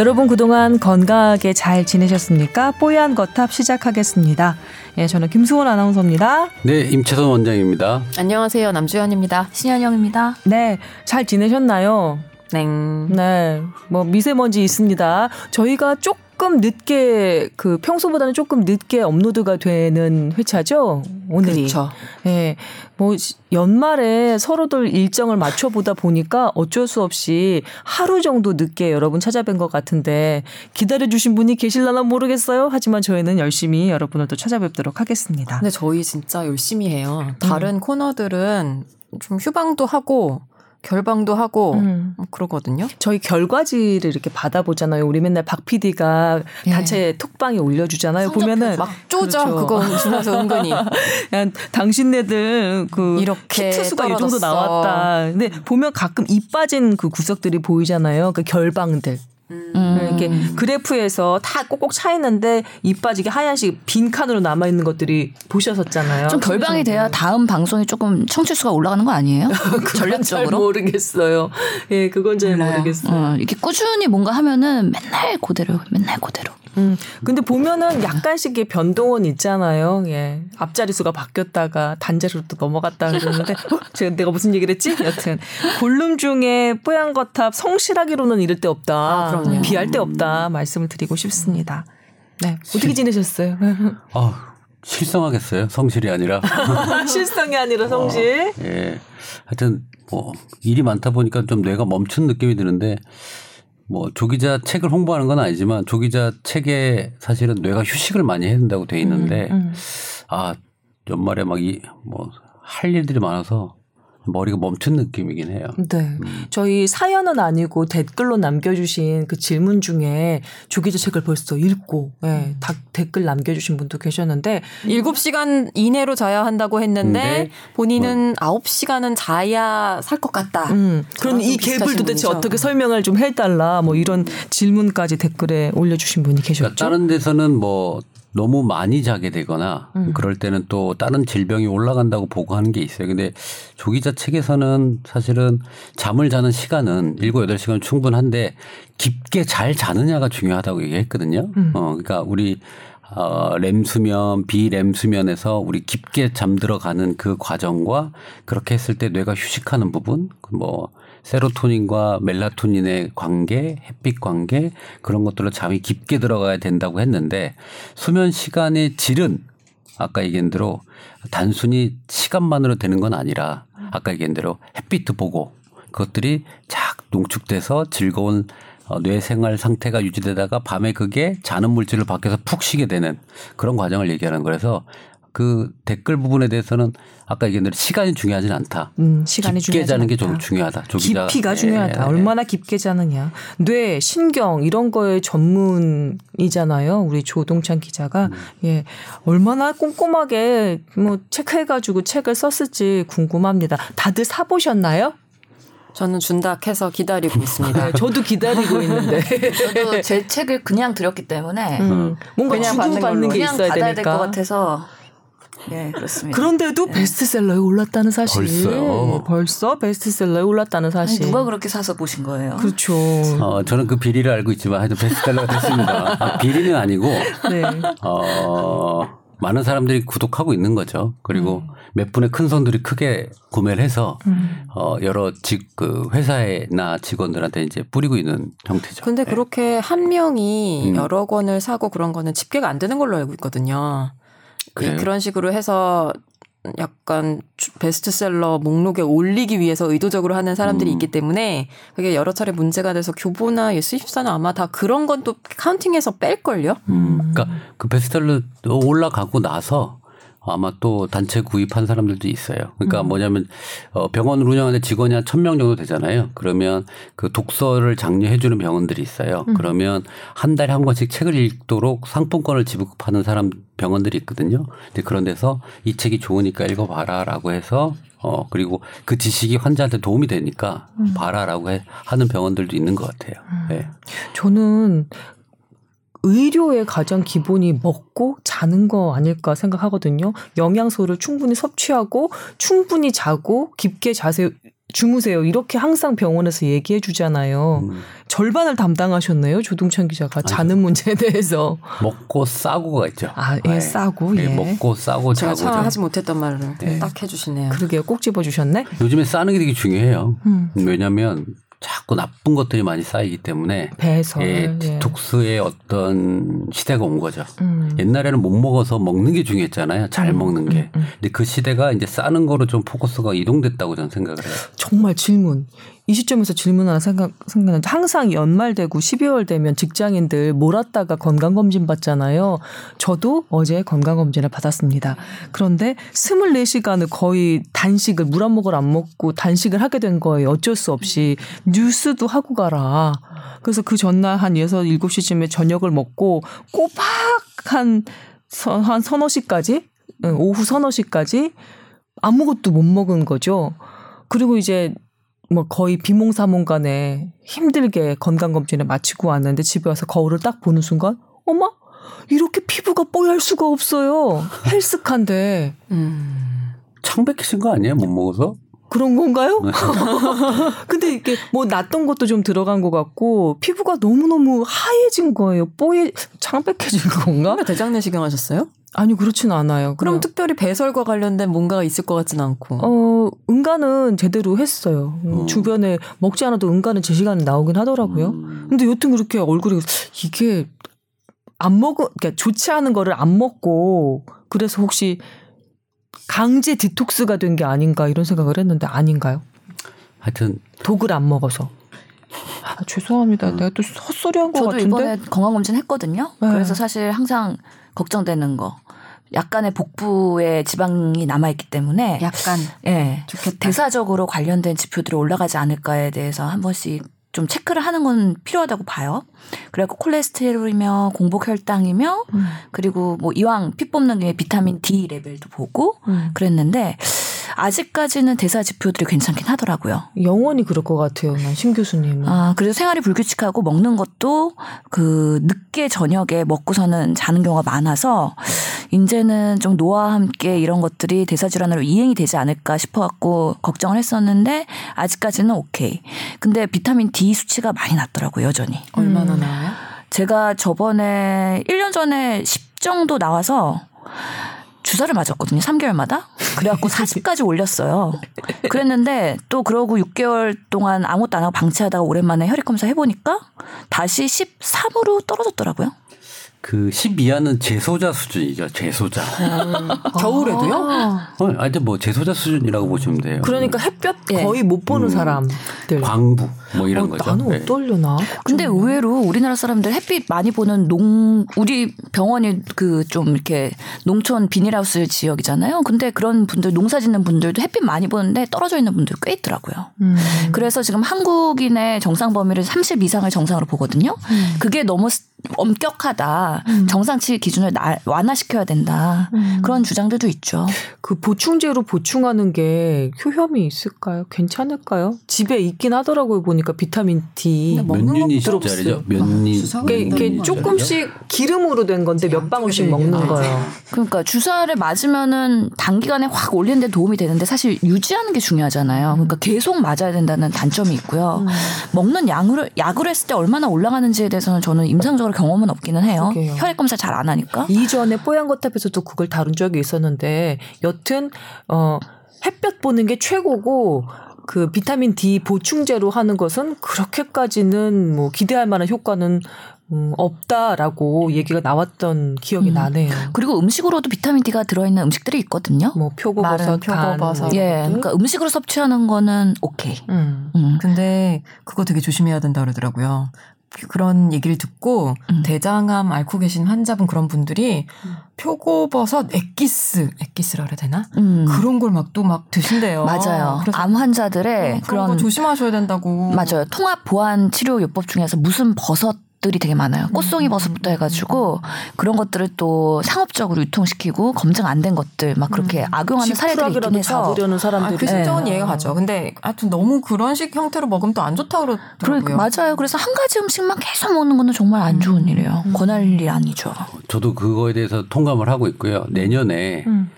여러분 그동안 건강하게 잘 지내셨습니까? 뽀얀 거탑 시작하겠습니다. 예, 저는 김수원 아나운서입니다. 네, 임채선 원장입니다. 안녕하세요. 남주현입니다. 신현영입니다. 네, 잘 지내셨나요? 네. 네, 뭐 미세먼지 있습니다. 저희가 조금 늦게 그 평소보다는 조금 늦게 업로드가 되는 회차죠. 오늘이. 그렇죠. 예, 뭐 연말에 서로들 일정을 맞춰 보다 보니까 어쩔 수 없이 하루 정도 늦게 여러분 찾아뵌 것 같은데 기다려 주신 분이 계실라나 모르겠어요. 하지만 저희는 열심히 여러분을 또 찾아뵙도록 하겠습니다. 근데 저희 진짜 열심히 해요. 다른 음. 코너들은 좀 휴방도 하고 결방도 하고 음. 그러거든요. 저희 결과지를 이렇게 받아보잖아요. 우리 맨날 박 PD가 예. 단체 톡방에 올려주잖아요. 보면은 막 쪼져 그렇죠. 그거 웃으면서 은근히 그냥 당신네들 그 이렇게 키트 수가 이 정도 떨어졌어. 나왔다. 근데 보면 가끔 이 빠진 그 구석들이 보이잖아요. 그 결방들. 음. 이렇게 그래프에서 다 꼭꼭 차 있는데 이 빠지게 하얀색 빈 칸으로 남아 있는 것들이 보셨었잖아요. 좀 결방이 돼야 다음 방송이 조금 청취수가 올라가는 거 아니에요? 잘 전략적으로. 모르겠어요. 예, 그건 잘 모르겠어요. 어, 이렇게 꾸준히 뭔가 하면은 맨날 그대로, 맨날 그대로. 음. 근데 보면은 약간씩 의 변동은 있잖아요. 예. 앞자리 수가 바뀌었다가 단자리로 또 넘어갔다 그러는데 어? 제가 내가 무슨 얘기를 했지? 여튼 골룸 중에 뽀얀 거탑 성실하기로는 이럴 데 없다. 아. 비할 데 없다. 말씀을 드리고 싶습니다. 네. 어떻게 지내셨어요? 아, 실성하겠어요. 성실이 아니라. 실성이 아니라 성실. 예. 하여튼 뭐 일이 많다 보니까 좀 뇌가 멈춘 느낌이 드는데 뭐 조기자 책을 홍보하는 건 아니지만 조기자 책에 사실은 뇌가 휴식을 많이 해야 된다고 돼 있는데 음. 아 연말에 막 이 뭐 할 일들이 많아서 머리가 멈춘 느낌이긴 해요. 네. 저희 사연은 아니고 댓글로 남겨주신 그 질문 중에 조기자 책을 벌써 읽고, 예, 다 댓글 남겨주신 분도 계셨는데, 7시간 이내로 자야 한다고 했는데 근데 본인은 9시간은 자야 살 것 같다. 음, 그럼 이 갭을 도대체 분이죠. 어떻게 설명을 좀 해달라, 뭐 이런 질문까지 댓글에 올려주신 분이 계셨죠. 그러니까 다른 데서는 뭐 너무 많이 자게 되거나 음. 그럴 때는 또 다른 질병이 올라간다고 보고하는 게 있어요. 근데 조기자 책에서는 사실은 잠을 자는 시간은 7, 8시간 충분한데 깊게 잘 자느냐가 중요하다고 얘기했거든요. 음. 어, 그러니까 우리 어, 렘 수면, 비렘 수면에서 우리 깊게 잠들어가는 그 과정과 그렇게 했을 때 뇌가 휴식하는 부분, 그뭐 세로토닌과 멜라토닌의 관계, 햇빛 관계 그런 것들로 잠이 깊게 들어가야 된다고 했는데 수면 시간의 질은 아까 얘기한 대로 단순히 시간만으로 되는 건 아니라 아까 얘기한 대로 햇빛도 보고 그것들이 쫙 농축돼서 즐거운 어, 뇌 생활 상태가 유지되다가 밤에 그게 자는 물질로 바뀌어서 푹 쉬게 되는 그런 과정을 얘기하는 거라서 그 댓글 부분에 대해서는 아까 얘기한 대로 시간이 중요하진 않다. 음, 시간이 깊게 자는 게좀 않다. 중요하다. 조기자. 깊이가 예, 중요하다. 예, 예. 얼마나 깊게 자느냐. 뇌, 신경 이런 거에 전문이잖아요. 우리 조동찬 기자가 음. 예 얼마나 꼼꼼하게 뭐 체크해가지고 책을 썼을지 궁금합니다. 다들 사 보셨나요? 저는 준다해서 기다리고 있습니다. 네, 저도 기다리고 있는데 저도 제 책을 그냥 드렸기 때문에 음, 뭔가 그냥 주고 받는 받는 게 그냥 있어야 받아야 될것 되니까. 같아서 예 그렇습니다. 그런데도 베스트셀러에 올랐다는 사실. 벌써요? 벌써 베스트셀러에 올랐다는 아니, 사실. 누가 그렇게 사서 보신 거예요? 그렇죠. 어, 저는 그 비리를 알고 있지만 하여튼 베스트셀러가 됐습니다. 아, 비리는 아니고 네. 어, 많은 사람들이 구독하고 있는 거죠. 그리고 음. 몇 분의 큰 손들이 크게 구매를 해서 어, 여러 직, 그 회사나 직원들한테 이제 뿌리고 있는 형태죠. 근데 그렇게 한 명이 음. 여러 권을 사고 그런 거는 집계가 안 되는 걸로 알고 있거든요. 그래요? 그런 식으로 해서 약간 주- 베스트셀러 목록에 올리기 위해서 의도적으로 하는 사람들이 음. 있기 때문에 그게 여러 차례 문제가 돼서 교보나 예스24는 아마 다 그런 건 또 카운팅해서 뺄걸요? 음, 그러니까 그 베스트셀러 올라가고 나서 아마 또 단체 구입한 사람들도 있어요. 그러니까 뭐냐면 어 병원을 운영하는 직원이 한 천 명 정도 되잖아요. 그러면 그 독서를 장려해 주는 병원들이 있어요. 그러면 한 달에 한 권씩 책을 읽도록 상품권을 지급하는 사람 병원들이 있거든요. 근데 그런 데서 이 책이 좋으니까 읽어 봐라라고 해서 어 그리고 그 지식이 환자한테 도움이 되니까 봐라라고 해- 하는 병원들도 있는 것 같아요. 네. 저는 의료의 가장 기본이 먹고 자는 거 아닐까 생각하거든요. 영양소를 충분히 섭취하고 충분히 자고 깊게 자세 주무세요. 이렇게 항상 병원에서 얘기해 주잖아요. 음. 절반을 담당하셨네요. 조동찬 기자가 자는 문제에 대해서. 먹고 싸고가 있죠. 아, 예, 네. 싸고, 예, 예. 먹고 싸고 제가 자고. 참 하지 못했던 말을 딱 해주시네요. 그러게요. 꼭 집어주셨네. 요즘에 싸는 게 되게 중요해요. 음. 왜냐하면 자꾸 나쁜 것들이 많이 쌓이기 때문에 배에서. 예, 예. 디톡스의 어떤 시대가 온 거죠. 음. 옛날에는 못 먹어서 먹는 게 중요했잖아요. 잘 먹는 게. 근데 그 시대가 이제 싸는 거로 좀 포커스가 이동됐다고 저는 생각을 해요. 정말 질문. 이 시점에서 질문 하나 생각, 생각나는데 항상 연말 되고 12월 되면 직장인들 몰았다가 건강검진 받잖아요. 저도 어제 건강검진을 받았습니다. 그런데 24시간을 거의 단식을 물 한 모금 안 먹고 단식을 하게 된 거예요. 어쩔 수 없이. 뉴스도 하고 가라. 그래서 그 전날 한 6, 7시쯤에 저녁을 먹고 꼬박 한, 서- 한 서너 시까지 응, 오후 서너 시까지 아무것도 못 먹은 거죠. 그리고 이제 뭐 거의 비몽사몽간에 힘들게 건강검진을 마치고 왔는데 집에 와서 거울을 딱 보는 순간 어머 이렇게 피부가 뽀얄 수가 없어요. 헬스칸데 음. 창백해진 거 아니에요? 못 먹어서? 그런 건가요? 근데 이게 뭐 낫던 것도 좀 들어간 것 같고 피부가 너무 너무 하얘진 거예요. 뽀얘 창백해진 건가? 대장내시경 하셨어요? 아니 그렇진 않아요. 그럼 그냥 특별히 배설과 관련된 뭔가가 있을 것 같진 않고. 어, 응가는 제대로 했어요. 음, 어. 주변에 먹지 않아도 응가는 제 시간에 나오긴 하더라고요. 음. 근데 여튼 그렇게 얼굴이 이게 안 먹어, 그러니까 좋지 않은 거를 안 먹고 그래서 혹시 강제 디톡스가 된 게 아닌가 이런 생각을 했는데 아닌가요? 하여튼 독을 안 먹어서. 아, 죄송합니다. 내가 또 헛소리 한것 저도 같은데. 이번에 건강검진 했거든요. 네. 그래서 사실 항상 걱정되는 거. 약간의 복부에 지방이 남아있기 때문에 약간 예. 좋겠다. 대사적으로 관련된 지표들이 올라가지 않을까에 대해서 한 번씩 좀 체크를 하는 건 필요하다고 봐요. 그래갖고 콜레스테롤이며 공복 혈당이며 음. 그리고 뭐 이왕 피 뽑는 김에 비타민 D 레벨도 보고 음. 그랬는데 아직까지는 대사 지표들이 괜찮긴 하더라고요. 영원히 그럴 것 같아요. 난신 교수님은. 아, 그래서 생활이 불규칙하고 먹는 것도 그 늦게 저녁에 먹고서는 자는 경우가 많아서 이제는 좀 노화와 함께 이런 것들이 대사 질환으로 이행이 되지 않을까 싶어 갖고 걱정을 했었는데 아직까지는 오케이. 근데 비타민 D 수치가 많이 낮더라고요, 여전히. 얼마나 나와요? 제가 저번에 1년 전에 10 정도 나와서 주사를 맞았거든요. 3개월마다. 그래갖고 40까지 올렸어요. 그랬는데 또 그러고 6개월 동안 아무것도 안 하고 방치하다가 오랜만에 혈액 검사 해보니까 다시 13으로 떨어졌더라고요. 그 12화는 재소자 수준이죠. 재소자. 겨울에도요? 어, 하여튼 뭐 재소자 수준이라고 보시면 돼요. 그러니까 햇볕 예. 거의 못 보는 음. 사람들. 광부 뭐 이런 어, 거죠. 나는 네. 어떨려나? 근데 의외로 우리나라 사람들 햇빛 많이 보는 농 우리 병원이 그 좀 이렇게 농촌 비닐하우스 지역이잖아요. 근데 그런 분들 농사 짓는 분들도 햇빛 많이 보는데 떨어져 있는 분들 꽤 있더라고요. 음. 그래서 지금 한국인의 정상 범위를 30 이상을 정상으로 보거든요. 음. 그게 너무 스- 엄격하다. 정상치 기준을 나- 완화시켜야 된다. 음. 그런 주장들도 있죠. 그 보충제로 보충하는 게 효험이 있을까요? 괜찮을까요? 집에 있긴 하더라고요. 보니까 비타민 D. 몇 년? 주사가 이게, 조금씩 기름으로 된 건데 몇 방울씩 먹는 거예요. 그러니까 주사를 맞으면은 단기간에 확 올리는 데 도움이 되는데 사실 유지하는 게 중요하잖아요. 그러니까 계속 맞아야 된다는 단점이 있고요. 먹는 양으로 약으로 했을 때 얼마나 올라가는지에 대해서는 저는 임상적으로 경험은 없기는 해요. 그러게요. 혈액 검사 잘 안 하니까. 이전에 뽀얀거탑에서도 그걸 다룬 적이 있었는데 여튼 어 햇볕 보는 게 최고고 그 비타민 D 보충제로 하는 것은 그렇게까지는 뭐 기대할 만한 효과는 음, 없다라고 얘기가 나왔던 기억이 음. 나네요. 그리고 음식으로도 비타민 D가 들어있는 음식들이 있거든요. 뭐 표고버섯, 표고버섯. 뭐 예. 그러니까 음식으로 섭취하는 거는 오케이. 음. 음. 근데 그거 되게 조심해야 된다 그러더라고요. 그런 얘기를 듣고 음. 대장암 앓고 계신 환자분 그런 분들이 표고버섯 엑기스 엑기스라 그래야 되나? 음. 그런 걸 막또막 드신대요. 맞아요. 암 환자들의 그런, 그런 거 조심하셔야 된다고. 맞아요. 통합 보완 치료 요법 중에서 무슨 버섯 들이 되게 많아요. 꽃송이 버섯부터 해가지고 그런 것들을 또 상업적으로 유통시키고 검증 안 된 것들 막 그렇게 악용하는 사례들이 있긴 해서 잡으려는 아, 사람들이 그 실정은 네. 이해가 가죠. 근데 하여튼 너무 그런 식 형태로 먹으면 또 안 좋다고 그러더라고요. 그러니까 맞아요. 그래서 한 가지 음식만 계속 먹는 거는 정말 안 좋은 일이에요. 권할 일이 아니죠. 저도 그거에 대해서 통감을 하고 있고요. 내년에 음.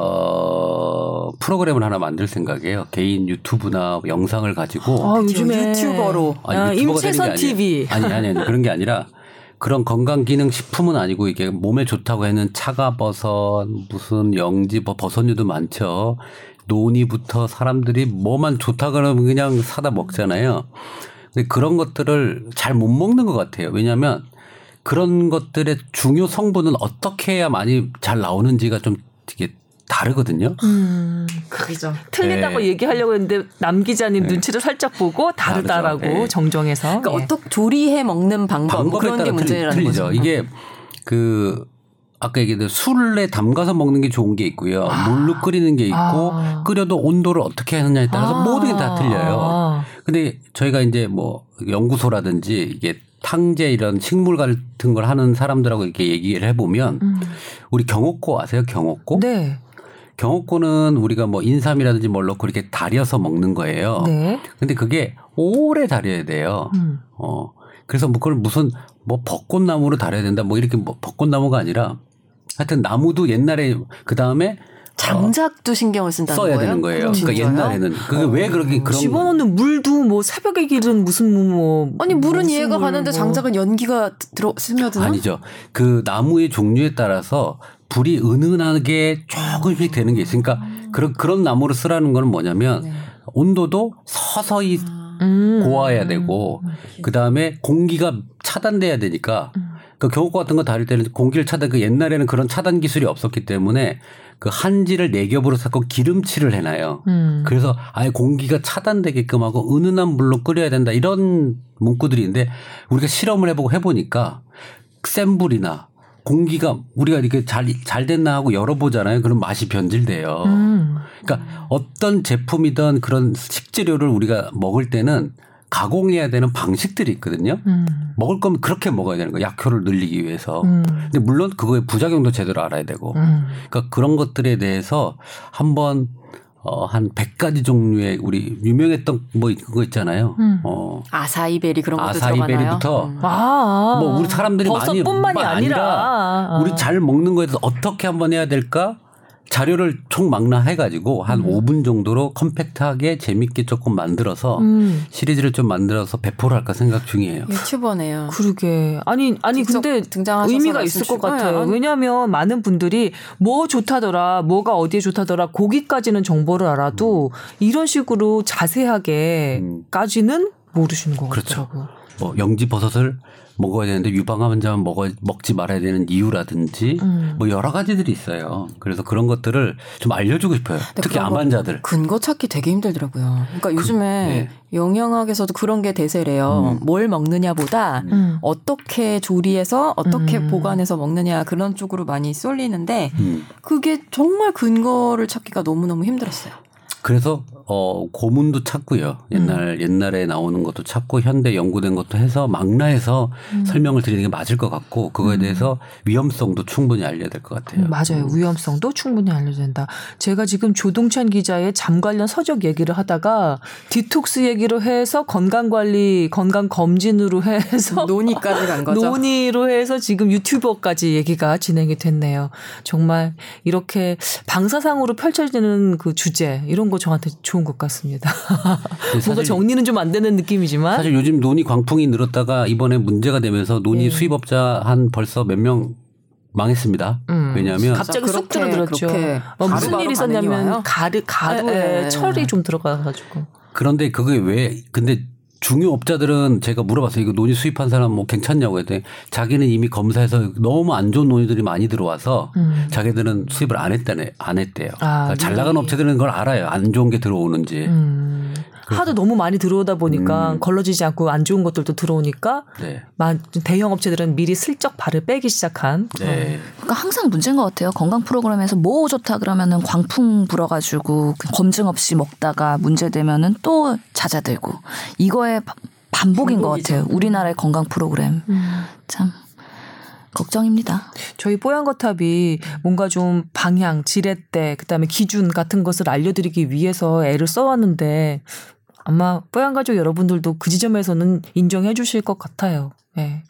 어 프로그램을 하나 만들 생각이에요. 개인 유튜브나 영상을 가지고 아, 요즘에 유튜버로. 아, 유튜버가 되는 게 임채선. TV. 아니 아니 아니 그런 게 아니라 그런 건강 기능 식품은 아니고 이게 몸에 좋다고 하는 차가버섯 무슨 영지 뭐 버섯류도 많죠. 논이부터 사람들이 뭐만 좋다 그러면 그냥 사다 먹잖아요. 근데 그런 것들을 잘 못 먹는 것 같아요. 왜냐하면 그런 것들의 중요 성분은 어떻게 해야 많이 잘 나오는지가 좀 다르거든요. 음, 그죠. 틀리다고 네. 얘기하려고 했는데 남 기자님 눈치를 살짝 보고 다르다라고. 네. 정정해서 그러니까 예. 어떻게 조리해 먹는 방법 그런 게 틀리- 문제라는 틀리죠. 거죠. 이게 그 아까 얘기했던 술에 담가서 먹는 게 좋은 게 있고요. 물로 끓이는 게 있고 아. 끓여도 온도를 어떻게 하느냐에 따라서 아. 모든 게 다 틀려요. 아. 근데 저희가 이제 뭐 연구소라든지 이게 탕제 이런 식물 같은 걸 하는 사람들하고 이렇게 얘기를 해보면 음. 우리 경옥고 아세요? 경옥고? 네. 경옥고는 우리가 뭐 인삼이라든지 뭘 넣고 이렇게 달여서 먹는 거예요. 네. 근데 그게 오래 달여야 돼요. 음. 어. 그래서 뭐 그걸 무슨 뭐 벚꽃나무로 달아야 된다 뭐 이렇게 뭐 벚꽃나무가 아니라 하여튼 나무도 옛날에 그 다음에 장작도 신경을 쓴다는 써야 거예요? 되는 거예요. 그러니까 진짜요? 옛날에는 그게 왜 그렇게 그런 집어넣는 물도 뭐 새벽에 기른 무슨 뭐 아니 물은 이해가 물 가는데 뭐. 장작은 연기가 들어 스며드나? 아니죠. 그 나무의 종류에 따라서 불이 은은하게 조금씩 되는 게 있으니까 그런 그런 나무를 쓰라는 거는 뭐냐면 네. 온도도 서서히 음. 고와야 되고 그 다음에 공기가 차단돼야 되니까 그 경옥고 같은 거 다릴 때는 공기를 차단 그 옛날에는 그런 차단 기술이 없었기 때문에 그 한지를 네 겹으로 쌓고 기름칠을 해놔요. 음. 그래서 아예 공기가 차단되게끔 하고 은은한 물로 끓여야 된다 이런 문구들이 있는데 우리가 실험을 해보고 해보니까 센 불이나 공기가 우리가 이렇게 잘, 잘 됐나 하고 열어보잖아요. 그럼 맛이 변질돼요. 음. 그러니까 어떤 제품이든 그런 식재료를 우리가 먹을 때는 가공해야 되는 방식들이 있거든요. 음. 먹을 거면 그렇게 먹어야 되는 거예요. 약효를 늘리기 위해서. 음. 근데 물론 그거의 부작용도 제대로 알아야 되고. 음. 그러니까 그런 것들에 대해서 한번 어, 한 100가지 종류의 우리 유명했던 뭐 그거 있잖아요. 음. 어, 아사이베리 그런 것도 아사이베리부터 들어가나요? 음. 아. 뭐 우리 사람들이 많이 버섯뿐만이 뿐만 아니라 우리 잘 먹는 거에 대해서 어떻게 한번 해야 될까? 자료를 총망라 해 가지고 한 5분 정도로 컴팩트하게 재밌게 조금 만들어서 음. 시리즈를 좀 만들어서 배포를 할까 생각 중이에요. 유튜버네요. 그러게. 아니, 아니, 근데 등장하셔서 의미가 있을 것 같아요. 주시면 왜냐하면 많은 분들이 뭐 좋다더라, 뭐가 어디에 좋다더라, 거기까지는 정보를 알아도 이런 식으로 자세하게 음. 까지는 모르시는 것 그렇죠. 같더라고요. 뭐 영지 버섯을 먹어야 되는데 유방암 환자만 먹어 먹지 말아야 되는 이유라든지 음. 뭐 여러 가지들이 있어요. 그래서 그런 것들을 좀 알려주고 싶어요. 특히 암거 환자들. 근거 찾기 되게 힘들더라고요. 그러니까 요즘에 네. 영양학에서도 그런 게 대세래요. 뭘 먹느냐보다 음. 어떻게 조리해서 어떻게 음. 보관해서 먹느냐 그런 쪽으로 많이 쏠리는데 음. 그게 정말 근거를 찾기가 너무 너무 힘들었어요. 그래서 어 고문도 찾고요. 옛날 옛날에 나오는 것도 찾고 현대 연구된 것도 해서 망라해서 설명을 드리는 게 맞을 것 같고 그거에 대해서 위험성도 충분히 알려야 될 것 같아요. 음, 맞아요. 위험성도 충분히 알려진다. 제가 지금 조동찬 기자의 잠 관련 서적 얘기를 하다가 디톡스 얘기로 해서 건강 관리, 건강 검진으로 해서 논의까지 간 거죠. 논의로 해서 지금 유튜버까지 얘기가 진행이 됐네요. 정말 이렇게 방사상으로 펼쳐지는 그 주제 이런 거 저한테 좋은 것 같습니다. 뭔가 사실- 정리는 좀 안 되는 느낌이지만 사실 요즘 논이 광풍이 늘었다가 이번에 문제가 되면서 논이 네. 수입업자 한 벌써 몇 명 망했습니다. 음. 왜냐하면 갑자기 쑥 줄어들었죠. 어, 무슨 일이 있었냐면? 가루 가루에 네, 네. 철이 좀 들어가가지고. 그런데 그게 왜 근데 중요업자들은 제가 물어봤어요. 이거 논이 수입한 사람 뭐 괜찮냐고 했더니 자기는 이미 검사해서 너무 안 좋은 논이들이 많이 들어와서 음. 자기들은 수입을 안 했다네 안 했대요. 아, 그러니까 잘 나가는. 업체들은 그걸 알아요. 안 좋은 게 들어오는지. 음. 하도 너무 많이 들어오다 보니까 음. 걸러지지 않고 안 좋은 것들도 들어오니까 네. 마- 대형 업체들은 미리 슬쩍 발을 빼기 시작한. 네. 그러니까 항상 문제인 것 같아요. 건강 프로그램에서 뭐 좋다 그러면은 광풍 불어가지고 그 검증 없이 먹다가 문제 되면은 또 잦아들고 이거 의 바- 반복인 것 같아요. 우리나라의 건강 프로그램 참 걱정입니다. 저희 뽀얀거탑이 뭔가 좀 방향, 지렛대, 그다음에 기준 같은 것을 알려드리기 위해서 애를 써왔는데 아마 뽀얀가족 여러분들도 그 지점에서는 인정해 주실 것 같아요. 예.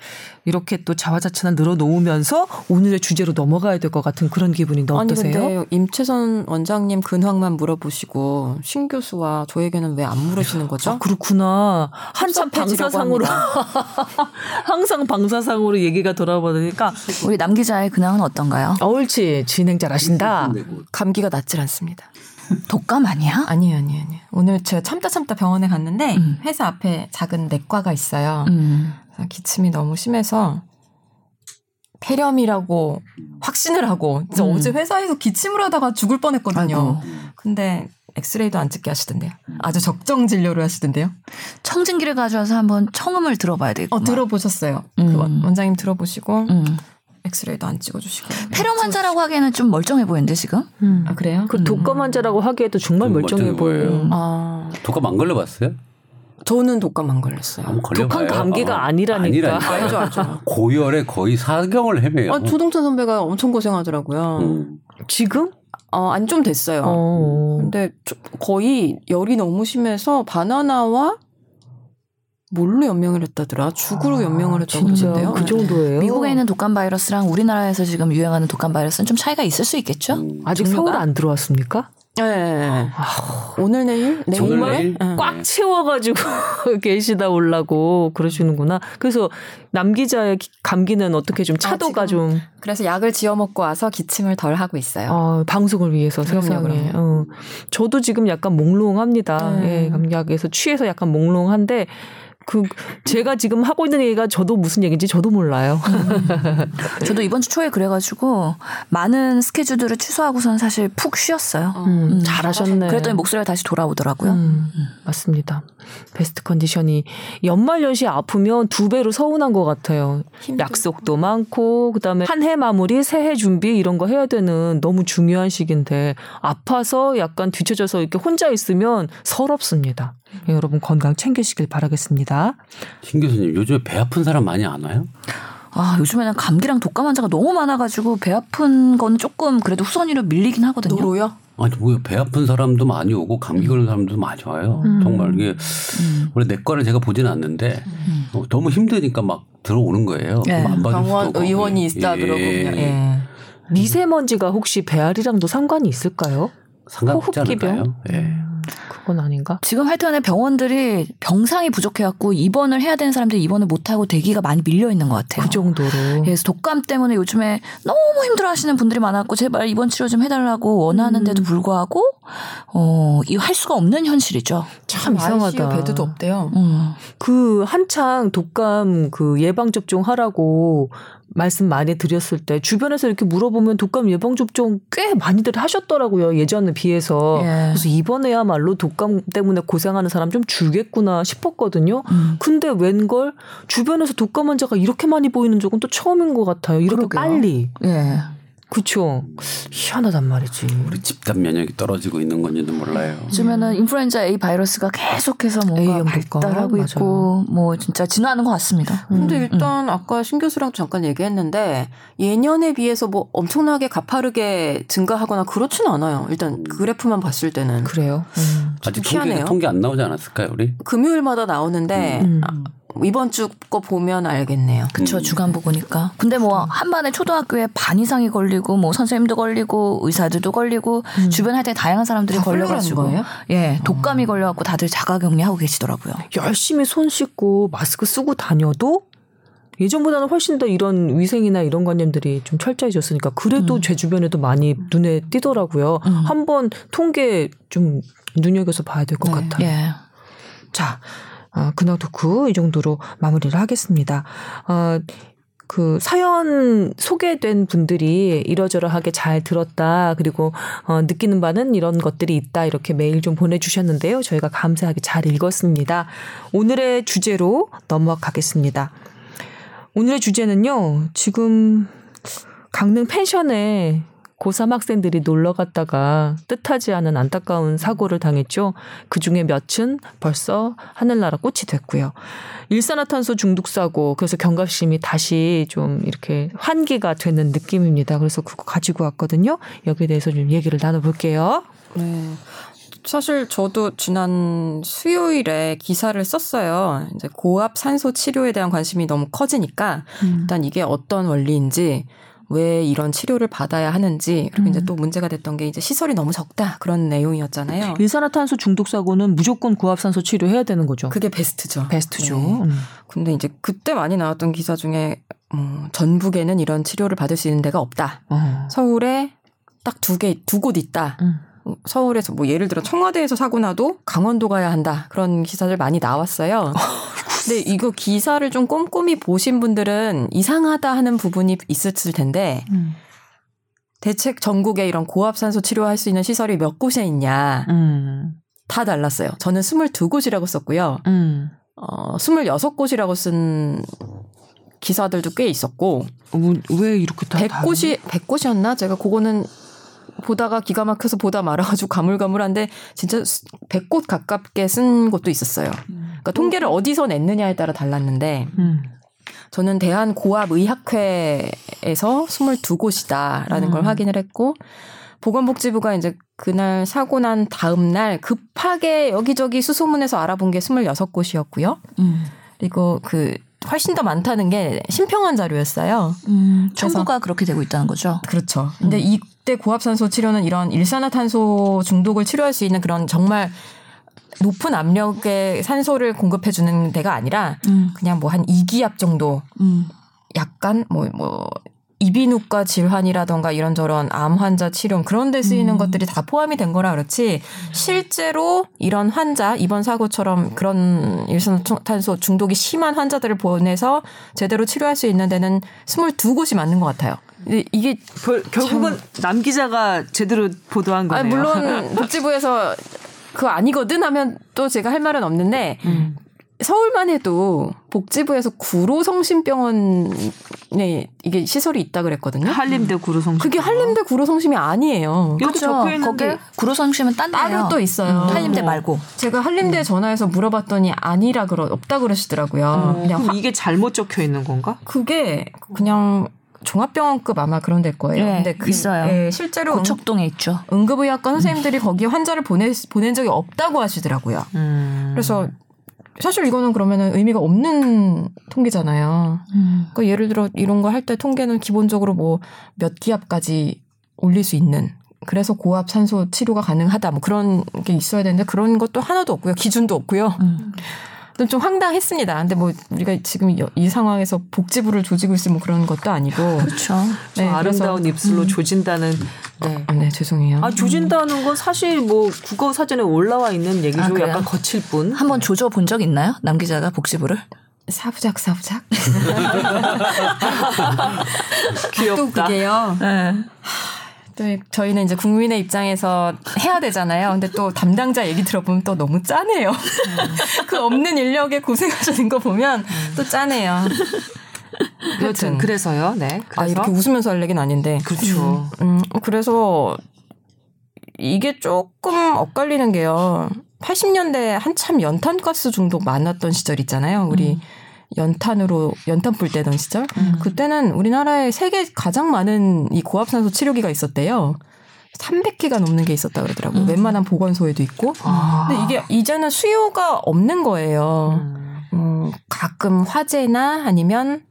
이렇게 또 자화자찬을 늘어놓으면서 오늘의 주제로 넘어가야 될 것 같은 그런 기분인데 아니 어떠세요? 근데 임채선 원장님 근황만 물어보시고 신 교수와 저에게는 왜 안 물으시는 거죠? 아, 그렇구나. 한참 방사상으로. 항상 방사상으로 얘기가 돌아보니까 우리 남 기자의 근황은 어떤가요? 어, 옳지 진행 잘하신다. 감기가 낫질 않습니다. 독감 아니야? 아니에요, 아니에요, 아니에요. 오늘 제가 참다 참다 병원에 갔는데 음. 회사 앞에 작은 내과가 있어요. 음. 그래서 기침이 너무 심해서 폐렴이라고 확신을 하고 진짜 음. 어제 회사에서 기침을 하다가 죽을 뻔했거든요. 아이고. 근데 엑스레이도 안 찍게 하시던데요. 아주 적정 진료를 하시던데요. 청진기를 가져와서 한번 청음을 들어봐야 되겠구나. 어 들어보셨어요. 음. 그 원- 원장님 들어보시고 음. 엑스레이도 안 찍어주시고. 폐렴 환자라고 하기에는 좀 멀쩡해 보이는데 지금? 음. 아 그래요? 그 독감 환자라고 하기에도 정말 좀 멀쩡해 멀쩡해 보여요. 보여요. 아 독감 안 걸려봤어요? 저는 독감 안 걸렸어요. 독한 감기가 어, 아니라니까. 알죠, 알죠. 고열에 거의 사경을 헤매요. 아, 조동찬 선배가 엄청 고생하더라고요. 음. 지금? 어, 아니 좀 됐어요. 어. 근데 저- 거의 열이 너무 심해서 바나나와 뭘로 연명을 했다더라? 죽으로 연명을 했다고 아, 진짜 그러던데요. 그 정도예요. 미국에 있는 독감 바이러스랑 우리나라에서 지금 유행하는 독감 바이러스는 좀 차이가 있을 수 있겠죠? 음. 아직 종류가? 서울 안 들어왔습니까? 네. 네. 오늘 내일 내일 정말? 내일? 네. 꽉 채워가지고 계시다 올라고 그러시는구나. 그래서 남 기자의 기- 감기는 어떻게 좀 차도가 아, 좀 그래서 약을 지어 먹고 와서 기침을 덜 하고 있어요. 어, 방송을 위해서 세상에. 어. 저도 지금 약간 몽롱합니다. 음. 예, 감기약에서 취해서 약간 몽롱한데 그 제가 지금 하고 있는 얘기가 저도 무슨 얘기인지 저도 몰라요. 저도 이번 주 초에 그래가지고 많은 스케줄들을 취소하고선 사실 푹 쉬었어요. 음, 음. 잘하셨네. 그랬더니 목소리가 다시 돌아오더라고요. 음, 맞습니다. 베스트 컨디션이 연말 연시에 아프면 두 배로 서운한 것 같아요. 힘들고. 약속도 많고 그다음에 한 해 마무리, 새해 준비 이런 거 해야 되는 너무 중요한 시기인데 아파서 약간 뒤쳐져서 이렇게 혼자 있으면 서럽습니다. 예, 여러분 건강 챙기시길 바라겠습니다. 신 교수님 요즘에 배 아픈 사람 많이 안 와요? 아 요즘에는 감기랑 독감 환자가 너무 많아가지고 배 아픈 건 조금 그래도 후선위로 밀리긴 하거든요. 노로요? 아니 뭐배 아픈 사람도 많이 오고 감기 걸린 사람도 많이 와요. 음. 정말 이게 음. 원래 내과를 제가 보지는 않는데 어, 너무 힘드니까 막 들어오는 거예요. 예. 안 병원. 의원이 있다 예. 들어보면 예. 미세먼지가 혹시 배앓이랑도 상관이 있을까요? 상관없지 호흡기병? 않을까요? 예. 음, 그건 아닌가? 지금 하여튼간에 병원들이 병상이 부족해갖고 입원을 해야 되는 사람들이 입원을 못하고 대기가 많이 밀려 있는 것 같아요. 그 정도로. 그래서 독감 때문에 요즘에 너무 힘들어하시는 분들이 많았고 제발 입원 치료 좀 해달라고 원하는데도 불구하고 어, 이 할 수가 없는 현실이죠. 참 이상하다. ICU 베드도 없대요. 음. 그 한창 독감 그 예방 접종 하라고 말씀 많이 드렸을 때 주변에서 이렇게 물어보면 독감 예방 접종 꽤 많이들 하셨더라고요 예전에 비해서 예. 그래서 이번에야말로 독감 때문에 고생하는 사람 좀 줄겠구나 싶었거든요. 음. 근데 웬걸 주변에서 독감 환자가 이렇게 많이 보이는 적은 또 처음인 것 같아요. 이렇게 그러게요. 빨리 예. 그쵸 희한하단 말이지. 우리 집단 면역이 떨어지고 있는 건지도 몰라요. 요즘에는 인플루엔자 A 바이러스가 계속해서 뭔가? 발달하고 맞아요. 있고 뭐 진짜 진화하는 것 같습니다. 근데 음. 일단 아까 신 교수랑 잠깐 얘기했는데 예년에 비해서 뭐 엄청나게 가파르게 증가하거나 그렇지는 않아요. 일단 그래프만 봤을 때는 그래요. 음. 아직 통계, 희한해요. 통계 안 나오지 않았을까요, 우리? 금요일마다 나오는데 음. 아, 이번 주 거 보면 알겠네요. 그쵸 음. 주간부 보니까. 근데 뭐 한반에 초등학교에 반 이상이 걸리고 뭐 선생님도 걸리고 의사들도 걸리고 주변 하여튼 다양한 사람들이 걸려가지고 거예요? 예 독감이 걸려갖고 다들 자가격리하고 계시더라고요. 열심히 손 씻고 마스크 쓰고 다녀도 예전보다는 훨씬 더 이런 위생이나 이런 관념들이 좀 철저해졌으니까 그래도 음. 제 주변에도 많이 눈에 띄더라고요. 음. 한번 통계 좀 눈여겨서 봐야 될것 네. 같아요. 예. 자, 어, 근황 토크 이 정도로 마무리를 하겠습니다. 어, 그 사연 소개된 분들이 이러저러하게 잘 들었다 그리고 어, 느끼는 바는 이런 것들이 있다 이렇게 메일 좀 보내주셨는데요. 저희가 감사하게 잘 읽었습니다. 오늘의 주제로 넘어가겠습니다. 오늘의 주제는요 지금 강릉 펜션에 고3 학생들이 놀러 갔다가 뜻하지 않은 안타까운 사고를 당했죠. 그 중에 몇은 벌써 하늘나라 꽃이 됐고요. 일산화탄소 중독 사고, 그래서 경각심이 다시 좀 이렇게 환기가 되는 느낌입니다. 그래서 그거 가지고 왔거든요. 여기에 대해서 좀 얘기를 나눠볼게요. 네. 사실 저도 지난 수요일에 기사를 썼어요. 이제 고압 산소 치료에 대한 관심이 너무 커지니까 음. 일단 이게 어떤 원리인지 왜 이런 치료를 받아야 하는지 그리고 이제 또 문제가 됐던 게 이제 시설이 너무 적다 그런 내용이었잖아요. 일산화탄소 중독 사고는 무조건 고압산소 치료해야 되는 거죠. 그게 베스트죠. 베스트죠. 네. 음. 근데 이제 그때 많이 나왔던 기사 중에 뭐 전북에는 이런 치료를 받을 수 있는 데가 없다. 어. 서울에 딱 두 개 두 곳 있다. 음. 서울에서 뭐 예를 들어 청와대에서 사고 나도 강원도 가야 한다. 그런 기사들 많이 나왔어요. 근데 이거 기사를 좀 꼼꼼히 보신 분들은 이상하다 하는 부분이 있었을 텐데 음. 대책 전국에 이런 고압산소 치료할 수 있는 시설이 몇 곳에 있냐. 음. 다 달랐어요. 저는 22곳이라고 썼고요. 음. 어, 26곳이라고 쓴 기사들도 꽤 있었고 어, 왜 이렇게 다 100곳이 100곳이었나? 제가 그거는 보다가 기가 막혀서 보다 말아가지고 가물가물한데 진짜 100곳 가깝게 쓴 곳도 있었어요. 그러니까 통계를 어디서 냈느냐에 따라 달랐는데 음. 저는 대한 고압 의학회에서 22곳이다라는 걸 음. 확인을 했고 보건복지부가 이제 그날 사고 난 다음 날 급하게 여기저기 수소문에서 알아본 게 26곳이었고요. 음. 그리고 그 훨씬 더 많다는 게 심평한 자료였어요. 음, 청구가 그렇게 되고 있다는 거죠. 그렇죠. 근데 이 때 고압산소 치료는 이런 일산화탄소 중독을 치료할 수 있는 그런 정말 높은 압력의 산소를 공급해 주는 데가 아니라 음. 그냥 뭐 한 2기압 정도 음. 약간 뭐뭐 이비인후과 질환이라던가 이런저런 암 환자 치료 그런 데 쓰이는 것들이 다 포함이 된 거라 그렇지 실제로 이런 환자 이번 사고처럼 그런 일산화탄소 중독이 심한 환자들을 보내서 제대로 치료할 수 있는 데는 22곳이 맞는 것 같아요. 근데 이게 결, 결국은 남 기자가 제대로 보도한 거네요. 아니, 물론 복지부에서 그거 아니거든 하면 또 제가 할 말은 없는데 음. 서울만 해도 복지부에서 구로 성심병원에 이게 시설이 있다 그랬거든요. 한림대 구로성 그게 한림대 구로 성심이 아니에요. 여기 그렇죠. 적혀 있는데 거기 구로 성심은 딴 데예요. 따로 또 있어요. 한림대 말고. 제가 한림대에 전화해서 물어봤더니 아니라 그러 없다 그러시더라고요. 그냥 그럼 화- 이게 잘못 적혀 있는 건가? 그게 그냥 종합병원급 아마 그런 될 거예요. 네, 근데 그, 있어요. 예, 실제로 응- 고척동에 있죠. 응급의학과 선생님들이 거기 환자를 보내 보낸 적이 없다고 하시더라고요. 음. 그래서 사실 이거는 그러면은 의미가 없는 통계잖아요. 음. 그러니까 예를 들어 이런 거 할 때 통계는 기본적으로 뭐 몇 기압까지 올릴 수 있는 그래서 고압 산소 치료가 가능하다 뭐 그런 게 있어야 되는데 그런 것도 하나도 없고요. 기준도 없고요. 음. 좀 황당했습니다. 근데 뭐 우리가 지금 이- 이 상황에서 복지부를 조지고 있을 뭐 그런 것도 아니고. 그렇죠. 저 네, 아름다운 입술로 조진다는 네. 아, 네, 죄송해요. 아 조진다는 건 사실 뭐 국어 사전에 올라와 있는 얘기죠. 아? 약간 거칠 뿐. 한번 조져 본 적 있나요? 남 기자가 복지부를? 사부작 사부작. 귀엽다. 또 그게요. 네. 또 저희는 이제 국민의 입장에서 해야 되잖아요. 근데 또 담당자 얘기 들어보면 또 너무 짠해요. 그 없는 인력에 고생하시는 거 보면 또 짠해요. 여튼 그래서요. 네. 그래서 아 이렇게 웃으면서 할 얘기는 아닌데. 그렇죠. 음, 그래서 이게 조금 엇갈리는 게요. 80년대 한참 연탄가스 중독 많았던 시절 있잖아요. 우리 연탄으로 연탄 불 때던 시절. 그때는 우리나라에 세계 가장 많은 이 고압산소 치료기가 있었대요. 300개가 넘는 게 있었다 그러더라고요. 웬만한 보건소에도 있고. 아. 근데 이게 이제는 수요가 없는 거예요. 음. 음, 가끔 화재나 아니면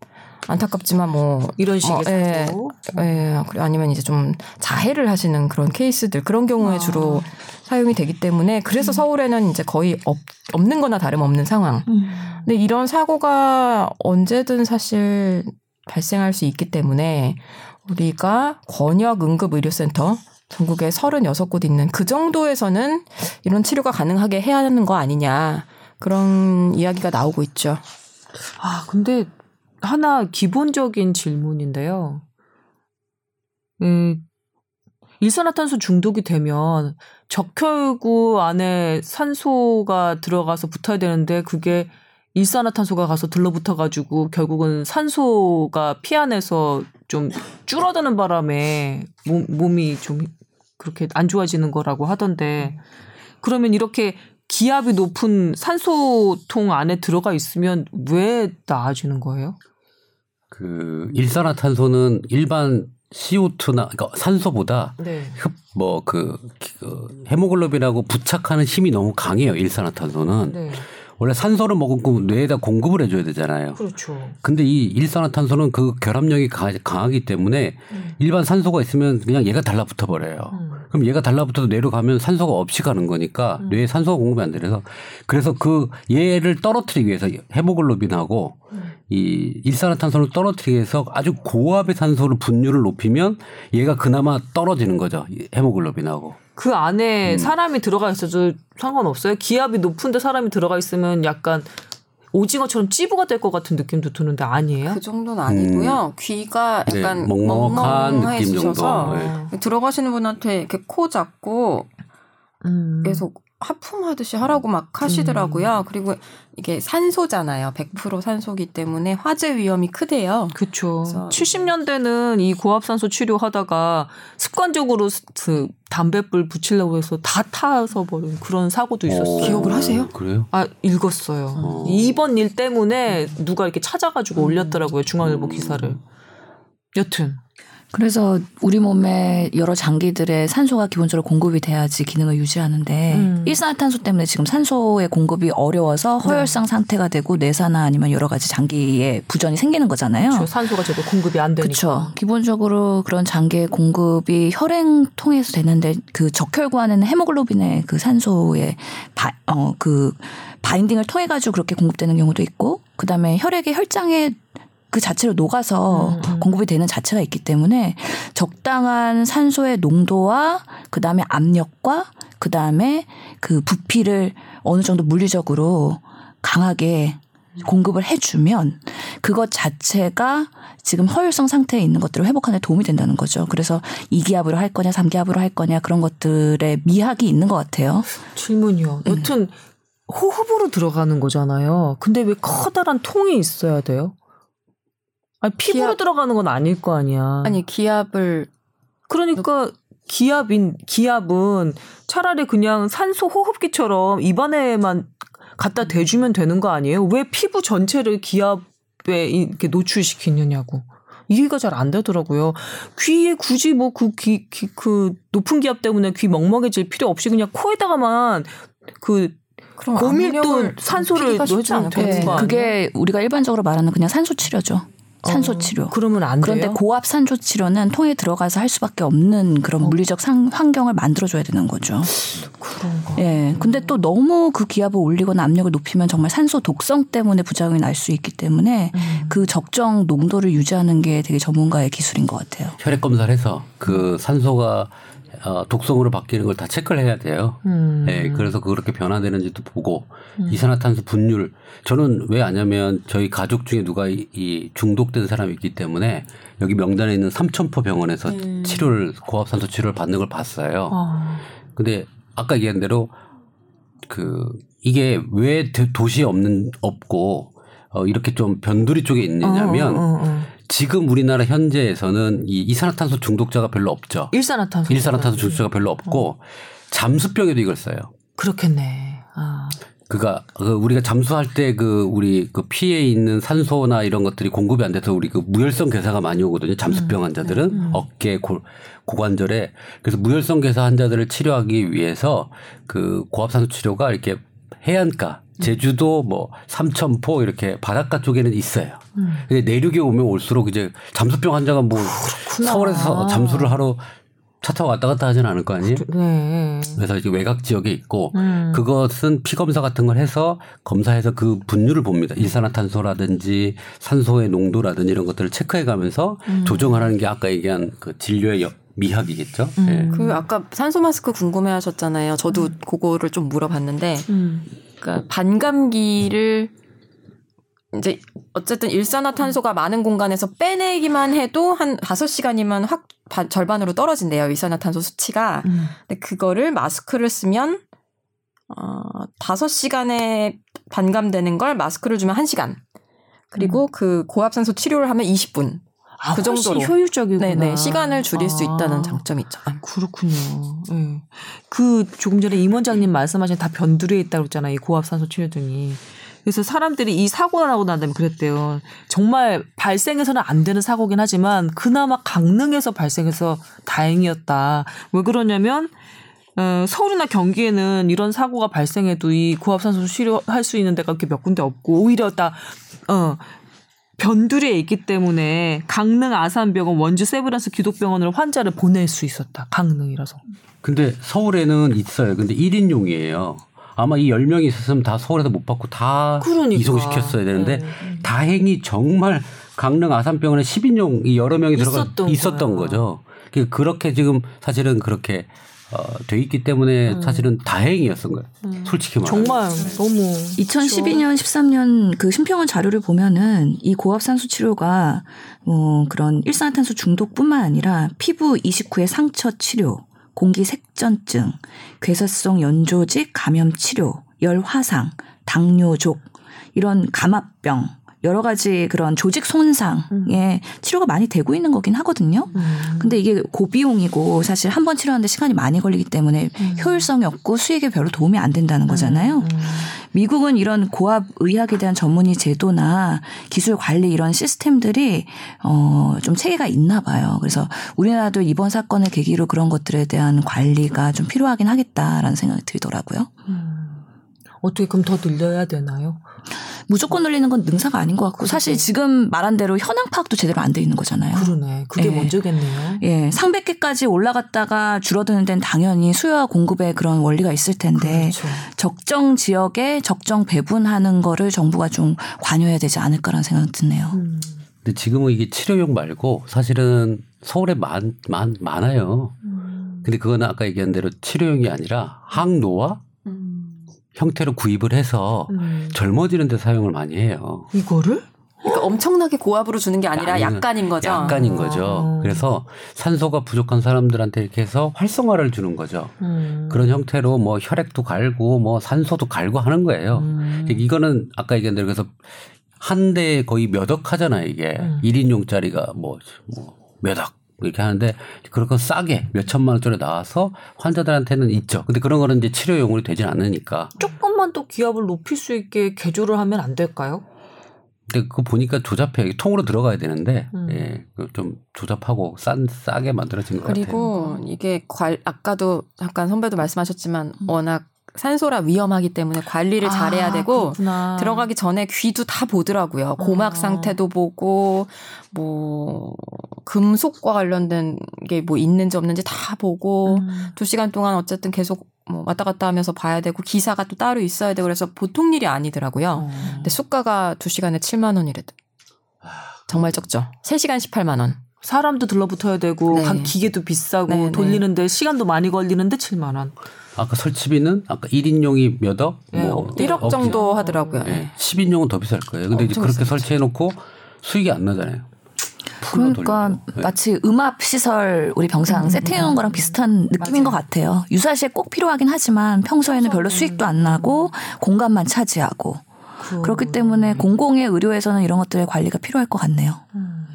안타깝지만 뭐 이런 식의 뭐, 예. 사고. 예, 아니면 이제 좀 자해를 하시는 그런 케이스들 그런 경우에 주로 사용이 되기 때문에 그래서 서울에는 이제 거의 없, 없는 거나 다름없는 상황. 근데 이런 사고가 언제든 사실 발생할 수 있기 때문에 우리가 권역 응급 의료센터 전국에 36곳 있는 그 정도에서는 이런 치료가 가능하게 해야 하는 거 아니냐. 그런 이야기가 나오고 있죠. 아 근데 하나 기본적인 질문인데요. 음, 일산화탄소 중독이 되면 적혈구 안에 산소가 들어가서 붙어야 되는데 그게 일산화탄소가 가서 들러붙어 가지고 결국은 산소가 피 안에서 좀 줄어드는 바람에 몸, 몸이 좀 그렇게 안 좋아지는 거라고 하던데 그러면 이렇게 기압이 높은 산소통 안에 들어가 있으면 왜 나아지는 거예요? 그 일산화탄소는 일반 CO2나 그러니까 산소보다 네. 흡뭐그 그 헤모글로빈하고 부착하는 힘이 너무 강해요 일산화탄소는 네. 원래 산소를 먹으면 뇌에다 공급을 해줘야 되잖아요. 그렇죠. 근데 이 일산화탄소는 그 결합력이 강하, 강하기 때문에 음. 일반 산소가 있으면 그냥 얘가 달라붙어 버려요. 그럼 얘가 달라붙어도 뇌로 가면 산소가 없이 가는 거니까 음. 뇌에 산소가 공급이 안 돼서 그래서 그 얘를 떨어뜨리기 위해서 헤모글로빈하고 음. 이 일산화탄소를 떨어뜨리기 위해서 아주 고압의 산소를 분율을 높이면 얘가 그나마 떨어지는 거죠. 이 헤모글로빈하고. 그 안에 음. 사람이 들어가 있어도 상관없어요. 기압이 높은데 사람이 들어가 있으면 약간 오징어처럼 찌부가 될 것 같은 느낌도 드는데 아니에요? 그 정도는 아니고요. 귀가 네, 약간 먹먹한 느낌 멍멍해지셔서 정도. 네. 들어가시는 분한테 이렇게 코 잡고 음. 계속 하품하듯이 하라고 막 하시더라고요. 그리고 이게 산소잖아요. 100% 산소기 때문에 화재 위험이 크대요. 그렇죠. 그래서 70년대는 이 고압산소 치료하다가 습관적으로 스- 그 담배불 붙이려고 해서 다 타서 버린 그런 사고도 있었어요. 기억을 하세요? 그래요? 아 읽었어요. 어. 이번 일 때문에 누가 이렇게 찾아가지고 올렸더라고요 중앙일보 기사를. 여튼 그래서 우리 몸에 여러 장기들의 산소가 기본적으로 공급이 돼야지 기능을 유지하는데 음. 일산화탄소 때문에 지금 산소의 공급이 어려워서 허혈성 상태가 되고 뇌사나 아니면 여러 가지 장기에 부전이 생기는 거잖아요. 저 산소가 제대로 공급이 안 되니까. 그렇죠. 기본적으로 그런 장기의 공급이 혈행 통해서 되는데 그 적혈구하는 헤모글로빈의 그 산소의 바, 어, 그 바인딩을 통해 가지고 그렇게 공급되는 경우도 있고 그다음에 혈액의 혈장에 그 자체로 녹아서 음, 음. 공급이 되는 자체가 있기 때문에 적당한 산소의 농도와 그 다음에 압력과 그 다음에 그 부피를 어느 정도 물리적으로 강하게 공급을 해주면 그것 자체가 지금 허혈성 상태에 있는 것들을 회복하는 데 도움이 된다는 거죠. 그래서 2기압으로 할 거냐, 3기압으로 할 거냐 그런 것들의 미학이 있는 것 같아요. 질문이요. 여튼 호흡으로 들어가는 거잖아요. 근데 왜 커다란 통이 있어야 돼요? 아니 피부로 기압- 들어가는 건 아닐 거 아니야. 아니 기압을 그러니까 기압인 기압은 차라리 그냥 산소 호흡기처럼 입안에만 갖다 대주면 되는 거 아니에요? 왜 피부 전체를 기압에 이렇게 노출시키느냐고. 이해가 잘 안 되더라고요. 귀에 굳이 뭐 그 귀, 귀, 그 높은 기압 때문에 귀 먹먹해질 필요 없이 그냥 코에다가만 그 그럼 고밀도 산소를 넣어주면 되는. 거 아니에요? 그게 우리가 일반적으로 말하는 그냥 산소 치료죠. 산소 어, 치료. 그러면 안 돼요. 그런데 고압 산소 치료는 통에 들어가서 할 수밖에 없는 그런 물리적 상, 환경을 만들어 줘야 되는 거죠. 그런가. 예. 근데 또 너무 그 기압을 올리거나 압력을 높이면 정말 산소 독성 때문에 부작용이 날 수 있기 때문에 그 적정 농도를 유지하는 게 되게 전문가의 기술인 것 같아요. 혈액 검사를 해서 그 산소가 어, 독성으로 바뀌는 걸 다 체크를 해야 돼요. 음. 네, 그래서 그렇게 변화되는지도 보고 이산화탄소 분율 저는 왜 아냐면 저희 가족 중에 누가 이, 이 중독된 사람이 있기 때문에 여기 명단에 있는 삼천포 병원에서 치료를 고압산소 치료를 받는 걸 봤어요. 아. 근데 아까 얘기한 대로 그 이게 왜 도- 도시에 없는 없고 어, 이렇게 좀 변두리 쪽에 있느냐면 어, 어, 어, 어. 지금 우리나라 현재에서는 이 이산화탄소 중독자가 별로 없죠. 일산화탄소. 일산화탄소 중독자가 별로 없고 잠수병에도 이걸 써요. 그렇겠네. 아. 그가 그 우리가 잠수할 때 그 우리 그 피에 있는 산소나 이런 것들이 공급이 안 돼서 우리 그 무혈성 괴사가 많이 오거든요. 잠수병 환자들은 어깨 고, 고관절에 그래서 무혈성 괴사 환자들을 치료하기 위해서 그 고압산소 치료가 이렇게 해안가 제주도 뭐 삼천포 이렇게 바닷가 쪽에는 있어요. 근데 내륙에 오면 올수록 이제 잠수병 환자가 뭐 서울에서 잠수를 하러 차 타고 왔다 갔다 하진 않을 거 아니에요? 네. 그래서 이제 외곽 지역에 있고 음. 그것은 피 검사 같은 걸 해서 검사해서 그 분율을 봅니다. 일산화탄소라든지 산소의 농도라든지 이런 것들을 체크해 가면서 음. 조정하라는 게 아까 얘기한 그 진료의 여- 미학이겠죠. 음. 예. 그 아까 산소 마스크 궁금해 하셨잖아요. 저도 그거를 좀 물어봤는데 음. 그러니까 반감기를 이제 어쨌든 일산화탄소가 많은 공간에서 빼내기만 해도 한 5시간이면 확 반- 절반으로 떨어진대요. 일산화탄소 수치가. 음. 근데 그거를 마스크를 쓰면 어 5시간에 반감되는 걸 마스크를 주면 1시간. 그리고 그 고압산소 치료를 하면 20분. 아, 그 정도로. 효율적이구나. 네네. 시간을 줄일 수 아. 있다는 장점이 있죠. 아, 그렇군요. 예. 그 조금 전에 임 원장님 말씀하신 다 변두리에 있다고 했잖아요. 이 고압산소 치료 등이. 그래서 사람들이 이 사고가 나고 난 다음에 그랬대요. 정말 발생해서는 안 되는 사고긴 하지만 그나마 강릉에서 발생해서 다행이었다. 왜 그러냐면 어, 서울이나 경기에는 이런 사고가 발생해도 이 고압산소 치료할 수 있는 데가 그렇게 몇 군데 없고 오히려 다 어, 변두리에 있기 때문에 강릉 아산병원, 원주 세브란스 기독병원으로 환자를 보낼 수 있었다. 강릉이라서. 근데 서울에는 있어요. 근데 1인용이에요. 아마 이 10명이 있었으면 다 서울에서 못 받고 다 그러니까. 이송시켰어야 되는데 네. 다행히 정말 강릉 아산병원에 10인용 이 여러 명이 들어가 있었던 있었던 거야. 거죠. 그- 그렇게 지금 사실은 그렇게 어, 돼 있기 때문에 사실은 다행이었던 거예요. 솔직히 말하면. 정말 너무 2012년, 13년 그 심평원 자료를 보면은 이 고압산소 치료가 어, 그런 일산화탄소 중독뿐만 아니라 피부 이식 후의 상처 치료, 공기 색전증, 괴사성 연조직 감염 치료, 열 화상, 당뇨족 이런 감압병 여러 가지 그런 조직 손상에 치료가 많이 되고 있는 거긴 하거든요. 근데 이게 고비용이고 사실 한 번 치료하는데 시간이 많이 걸리기 때문에 효율성이 없고 수익에 별로 도움이 안 된다는 거잖아요. 미국은 이런 고압 의학에 대한 전문의 제도나 기술 관리 이런 시스템들이 어 좀 체계가 있나 봐요. 그래서 우리나라도 이번 사건을 계기로 그런 것들에 대한 관리가 좀 필요하긴 하겠다라는 생각이 들더라고요. 어떻게 그럼 더 늘려야 되나요? 무조건 늘리는 건 능사가 아닌 것 같고 사실 지금 말한 대로 현황 파악도 제대로 안 돼 있는 거잖아요. 그러네. 그게 예. 먼저겠네요. 예, 상백 개까지 올라갔다가 줄어드는 데는 당연히 수요와 공급의 그런 원리가 있을 텐데 그렇죠. 적정 지역에 적정 배분하는 거를 정부가 좀 관여해야 되지 않을까라는 생각이 드네요. 음. 근데 지금은 이게 치료용 말고 사실은 서울에 많, 많, 많아요. 근데 그거는 아까 얘기한 대로 치료용이 아니라 항노화 형태로 구입을 해서 음. 젊어지는 데 사용을 많이 해요. 이거를? 그러니까 엄청나게 고압으로 주는 게 아니라 약간인 거죠. 약간인 아. 거죠. 그래서 산소가 부족한 사람들한테 이렇게 해서 활성화를 주는 거죠. 음. 그런 형태로 뭐 혈액도 갈고 뭐 산소도 갈고 하는 거예요. 음. 이거는 아까 얘기한 대로 그래서 한 대에 거의 몇 억 하잖아요, 이게. 음. 일 1인용짜리가 뭐, 뭐, 몇 억. 이렇게 하는데 그런 건 싸게 몇 천만 원짜리 나와서 환자들한테는 있죠. 근데 그런 거는 이제 치료용으로 되진 않으니까. 조금만 더 기압을 높일 수 있게 개조를 하면 안 될까요? 근데 그거 보니까 조잡해요. 통으로 들어가야 되는데, 음. 예, 그좀 조잡하고 싼, 싸게 만들어진 것 같아요. 그리고 이게 관 아까도 잠깐 선배도 말씀하셨지만 워낙 산소라 위험하기 때문에 관리를 잘해야 아, 되고 그렇구나. 들어가기 전에 귀도 다 보더라고요. 고막 어. 상태도 보고 뭐 금속과 관련된 게 뭐 있는지 없는지 다 보고 음. 두 시간 동안 어쨌든 계속 뭐 왔다 갔다 하면서 봐야 되고 기사가 또 따로 있어야 되고 그래서 보통 일이 아니더라고요. 어. 근데 수가가 두 시간에 7만 원이래도 정말 적죠. 3시간 18만 원. 사람도 들러붙어야 되고 네. 각 기계도 비싸고 네, 네. 돌리는데 시간도 많이 걸리는데 7만 원. 아까 설치비는 아까 1인용이 몇 억? 예, 뭐 억대. 1억 정도 하더라고요. 예. 네. 10인용은 더 비쌀 거예요. 근데 이제 그렇게 비싸죠. 설치해 놓고 수익이 안 나잖아요. 그러니까 돌리고. 예. 마치 음압 시설 우리 병상 세팅해 놓은 거랑 비슷한 느낌인 것 같아요. 유사시에 꼭 필요하긴 하지만 평소에는 별로 수익도 안 나고 공간만 차지하고 그렇기 때문에 공공의 의료에서는 이런 것들의 관리가 필요할 것 같네요. 음.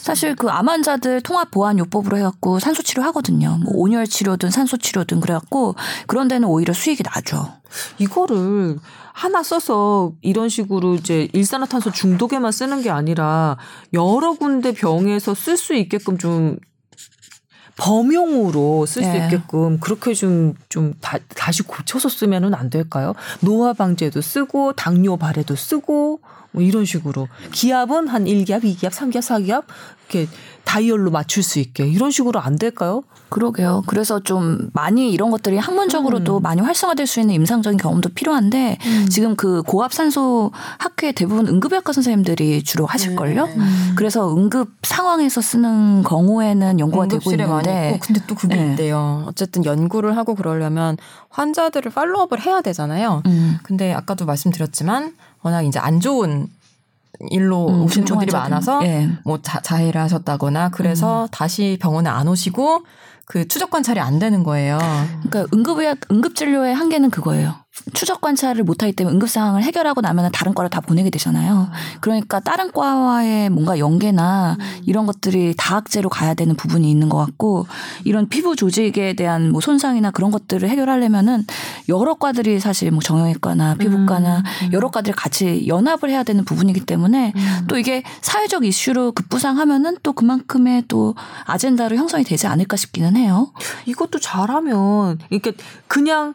사실 그 암 환자들 통합 보안 요법으로 해갖고 산소 치료 하거든요. 뭐 온열 치료든 산소 치료든 그래갖고 그런 데는 오히려 수익이 나죠. 이거를 하나 써서 이런 식으로 이제 일산화탄소 중독에만 쓰는 게 아니라 여러 군데 병에서 쓸 수 있게끔 좀 범용으로 쓸수 예. 있게끔 그렇게 좀, 좀 다, 다시 고쳐서 쓰면은 안 될까요? 노화 방제도 쓰고, 당뇨 발에도 쓰고, 뭐 이런 식으로. 기압은 한 1기압, 2기압, 3기압, 4기압, 이렇게 다이얼로 맞출 수 있게. 이런 식으로 안 될까요? 그러게요. 그래서 좀 많이 이런 것들이 학문적으로도 많이 활성화될 수 있는 임상적인 경험도 필요한데 지금 그 고압산소 학회 대부분 응급의학과 선생님들이 주로 하실걸요. 그래서 응급 상황에서 쓰는 경우에는 연구가 되고 있는데 근데 또 그게 네. 있대요. 어쨌든 연구를 하고 그러려면 환자들을 팔로업을 해야 되잖아요. 음. 근데 아까도 말씀드렸지만 워낙 이제 안 좋은 일로 음, 오신 분들이. 많아서 예. 뭐 자, 자해를 하셨다거나 그래서 다시 병원에 안 오시고 그 추적 관찰이 안 되는 거예요. 그러니까 응급의학 응급진료의 한계는 그거예요. 추적 관찰을 못하기 때문에 응급 상황을 해결하고 나면 다른 과를 다 보내게 되잖아요. 그러니까 다른 과와의 뭔가 연계나 이런 것들이 다학제로 가야 되는 부분이 있는 것 같고 이런 피부 조직에 대한 뭐 손상이나 그런 것들을 해결하려면은 여러 과들이 사실 뭐 정형외과나 피부과나 여러 과들이 같이 연합을 해야 되는 부분이기 때문에 또 이게 사회적 이슈로 급부상하면은 또 그만큼의 또 아젠다로 형성이 되지 않을까 싶기는 해요. 이것도 잘하면 이렇게 그냥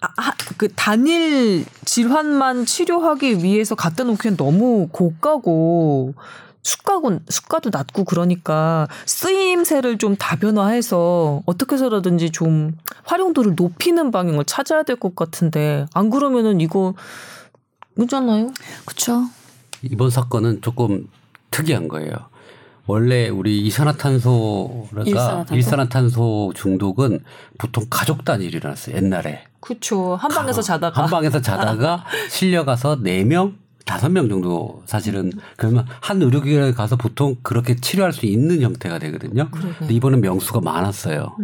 아, 하- 그 단일 질환만 치료하기 위해서 갖다 놓기엔 너무 고가고 수가고 수가도 낮고 그러니까 쓰임새를 좀 다변화해서 어떻게 해서라든지 좀 활용도를 높이는 방향을 찾아야 될 것 같은데 안 그러면은 이거 그렇잖아요. 그렇죠. 이번 사건은 조금 특이한 거예요. 원래 우리 이산화탄소가 일산화탄소? 일산화탄소 중독은 보통 가족 단위로 일어났어요. 옛날에 그렇죠. 한 방에서 자다가 한 방에서 자다가 실려가서 4명, 5명 정도 사실은 그러면 한 의료기관에 가서 보통 그렇게 치료할 수 있는 형태가 되거든요. 근데 이번엔 명수가 많았어요.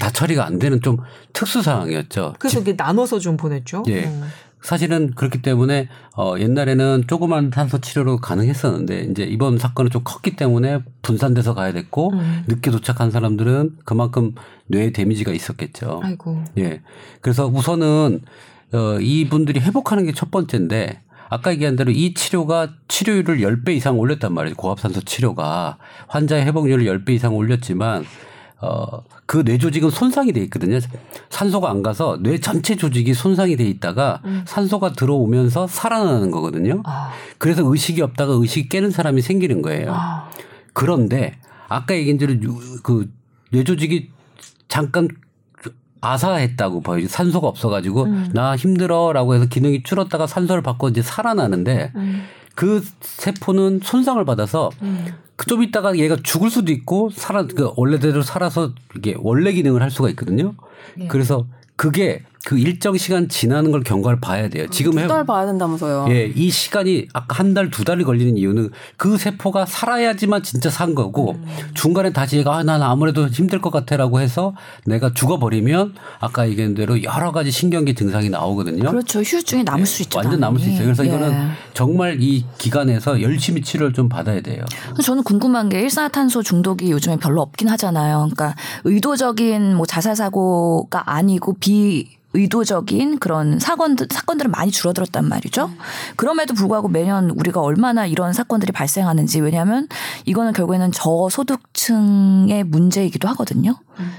다 처리가 안 되는 좀 특수 상황이었죠. 그래서 이게 나눠서 좀 보냈죠. 예. 음. 사실은 그렇기 때문에 어 옛날에는 조그만 탄소 치료로 가능했었는데 이제 이번 사건은 좀 컸기 때문에 분산돼서 가야 됐고 음. 늦게 도착한 사람들은 그만큼 뇌에 데미지가 있었겠죠. 아이고. 예. 그래서 우선은 어 이분들이 회복하는 게 첫 번째인데 아까 얘기한 대로 이 치료가 치료율을 10배 이상 올렸단 말이에요. 고압산소 치료가 환자의 회복률을 10배 이상 올렸지만 어, 그 뇌 조 직은 손상이 돼 있거든요. 산소가 안 가서 뇌 전체 조직이 손상이 돼 있다가 산소가 들어오면서 살아나는 거거든요. 아. 그래서 의식이 없다가 의식이 깨는 사람이 생기는 거예요. 아. 그런데 아까 얘기한 대로 유- 그 뇌조직이 잠깐 아사했다고 봐요. 산소가 없어가지고 나 힘들어라고 해서 기능이 줄었다가 산소를 받고 이제 살아나는데 그 세포는 손상을 받아서 그좀 있다가 얘가 죽을 수도 있고 살아 그 원래대로 살아서 이게 원래 기능을 할 수가 있거든요. 그래서 그게 그 일정 시간 지나는 걸 경과를 봐야 돼요. 지금 해, 두달 봐야 된다면서요. 예, 이 시간이 아까 한 달, 두 달이 걸리는 이유는 그 세포가 살아야지만 진짜 산 거고 중간에 다시 얘가 아, 난 아무래도 힘들 것 같아라고 해서 내가 죽어버리면 아까 얘기한 대로 여러 가지 신경계 증상이 나오거든요. 그렇죠. 휴유증이 남을 수 있죠. 완전 남을 수. 있어요. 그래서 예. 이거는 정말 이 기간에서 열심히 치료를 좀 받아야 돼요. 저는 궁금한 게 일산화탄소 중독이 요즘에 별로 없긴 하잖아요. 그러니까 의도적인 뭐 자살 사고가 아니고 비 의도적인 그런 사건들 사건들은 많이 줄어들었단 말이죠. 그럼에도 불구하고 매년 우리가 얼마나 이런 사건들이 발생하는지 왜냐하면 이거는 결국에는 저소득층의 문제이기도 하거든요.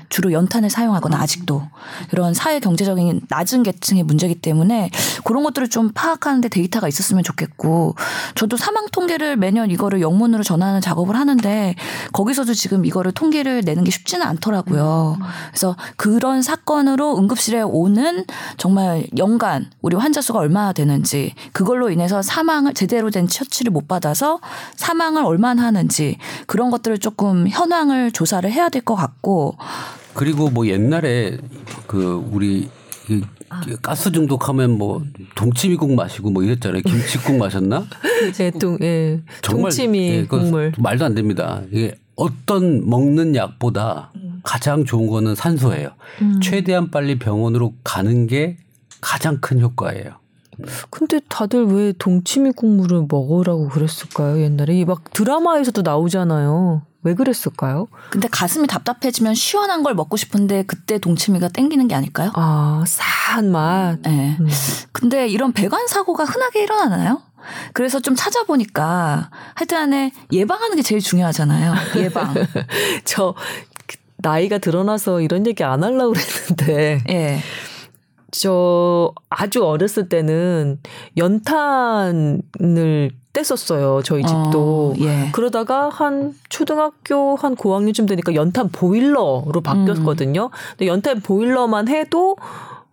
주로 연탄을 사용하거나 아직도 이런 사회 경제적인 낮은 계층의 문제이기 때문에 그런 것들을 좀 파악하는데 데이터가 있었으면 좋겠고 저도 사망 통계를 매년 이거를 영문으로 전하는 작업을 하는데 거기서도 지금 이거를 통계를 내는 게 쉽지는 않더라고요. 그래서 그런 사건으로 응급실에 오는 정말 연간 우리 환자 수가 얼마나 되는지 그걸로 인해서 사망을 제대로 된 처치를 못 받아서 사망을 얼마나 하는지 그런 것들을 조금 현황을 조사를 해야 될 것 같고 그리고 뭐 옛날에 그 우리 이 가스 중독하면 뭐 동치미국 마시고 뭐 이랬잖아요. 김치국 마셨나? 예, 동, 예. 동치미 예, 국물. 말도 안 됩니다. 이게 어떤 먹는 약보다 가장 좋은 거는 산소예요. 최대한 빨리 병원으로 가는 게 가장 큰 효과예요. 근데 다들 왜 동치미 국물을 먹으라고 그랬을까요? 옛날에 막 드라마에서도 나오잖아요. 왜 그랬을까요? 근데 가슴이 답답해지면 시원한 걸 먹고 싶은데 그때 동치미가 땡기는 게 아닐까요? 아, 싸한 맛. 네. 음. 근데 이런 배관 사고가 흔하게 일어나나요? 그래서 좀 찾아보니까 하여튼 안에 예방하는 게 제일 중요하잖아요. 예방. 저 나이가 드러나서 이런 얘기 안 하려고 그랬는데 예. 저 아주 어렸을 때는 연탄을 뗐었어요. 저희 집도. 어, 예. 그러다가 한 초등학교 한 고학년쯤 되니까 연탄 보일러로 바뀌었거든요. 근데 연탄 보일러만 해도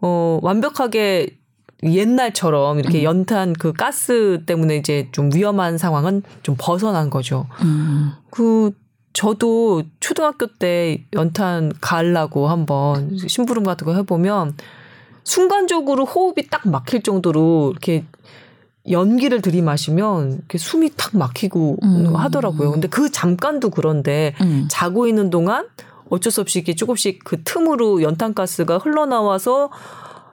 어 완벽하게 옛날처럼 이렇게 연탄 그 가스 때문에 이제 좀 위험한 상황은 좀 벗어난 거죠. 음. 그 저도 초등학교 때 연탄 가려고 한번 심부름 같은 거 해보면 순간적으로 호흡이 딱 막힐 정도로 이렇게 연기를 들이마시면 숨이 탁 막히고 음. 하더라고요. 근데 그 잠깐도 그런데 음. 자고 있는 동안 어쩔 수 없이 이렇게 조금씩 그 틈으로 연탄가스가 흘러나와서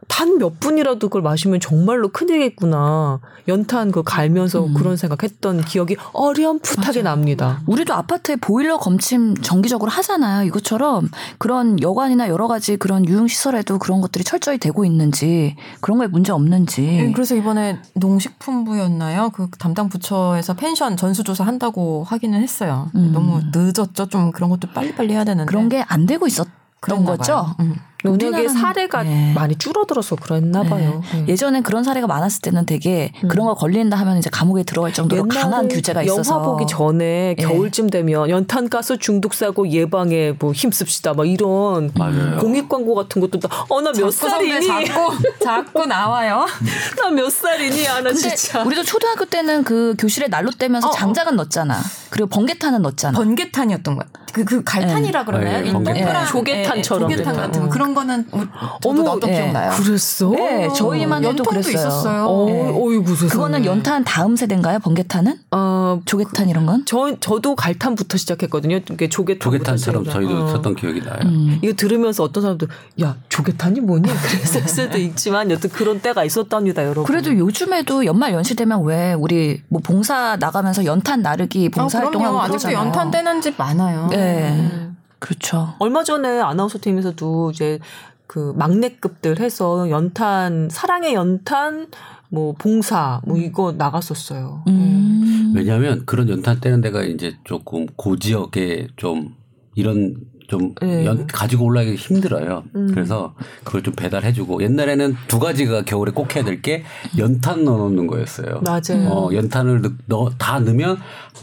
단 몇 분이라도 그걸 마시면 정말로 큰일이겠구나. 연탄 그 갈면서 그런 생각했던 기억이 어렴풋하게 납니다. 우리도 아파트에 보일러 검침 정기적으로 하잖아요. 이것처럼 그런 여관이나 여러 가지 그런 유흥 시설에도 그런 것들이 철저히 되고 있는지 그런 거에 문제 없는지. 네, 그래서 이번에 농식품부였나요? 그 담당 부처에서 펜션 전수조사 한다고 하기는 했어요. 음. 너무 늦었죠. 좀 그런 것도 빨리빨리 해야 되는데. 그런 게 안 되고 있었던 거죠. 음. 면역의 우리나라는- 사례가 네. 많이 줄어들어서 그랬나 봐요. 네. 예전에 그런 사례가 많았을 때는 되게 음. 그런 거 걸린다 하면 이제 감옥에 들어갈 정도로 강한 규제가 있어서 영화 보기 전에 예. 겨울쯤 되면 연탄가스 중독 사고 예방에 뭐 힘씁시다 막 이런 맞아요. 공익 광고 같은 것도 어나 몇 살이니 자꾸 자꾸 나와요. 나 몇 살이니 아나 진짜 우리도 초등학교 때는 그 교실에 난로 떼면서 어, 어. 장작은 넣었잖아. 그리고 번개탄은 넣었잖아. 번개탄이었던 거야. 그, 그 갈탄이라 그러나요? 네, 이 번개탄. 동그란 조개탄처럼. 예, 조개탄 같은 거. 어. 그런 거는 우- 저도 넣었던 예. 기억나요. 그랬어? 네, 저희만 해도 그랬어요. 있었어요. 어, 네. 어이구 세상에. 그거는 연탄 다음 세대인가요? 번개탄은? 어, 조개탄 이런 건? 저 저도 갈탄부터 시작했거든요. 이게 조개탄 조개탄처럼 저희도 어. 쳤던 기억이 나요. 음. 이거 들으면서 어떤 사람들 야 조개탄이 뭐니? 그랬을 수도 있지만 여튼 그런 때가 있었답니다, 여러분. 그래도 요즘에도 연말 연시 되면 왜 우리 뭐 봉사 나가면서 연탄 나르기 아, 봉사활동하고 그럼요. 아직도. 연탄 떼는 집 많아요. 네. 그렇죠. 얼마 전에 아나운서 팀에서도 이제 그 막내급들 해서 연탄 사랑의 연탄 뭐 봉사 뭐 이거 나갔었어요. 음. 왜냐하면 그런 연탄 떼는 데가 이제 조금 고지역에 좀 이런 좀 네. 연, 가지고 올라가기 힘들어요. 음. 그래서 그걸 좀 배달해주고 옛날에는 두 가지가 겨울에 꼭 해야 될 게 연탄 넣어놓는 거였어요. 맞아요. 어, 연탄을 넣, 넣- 다 넣으면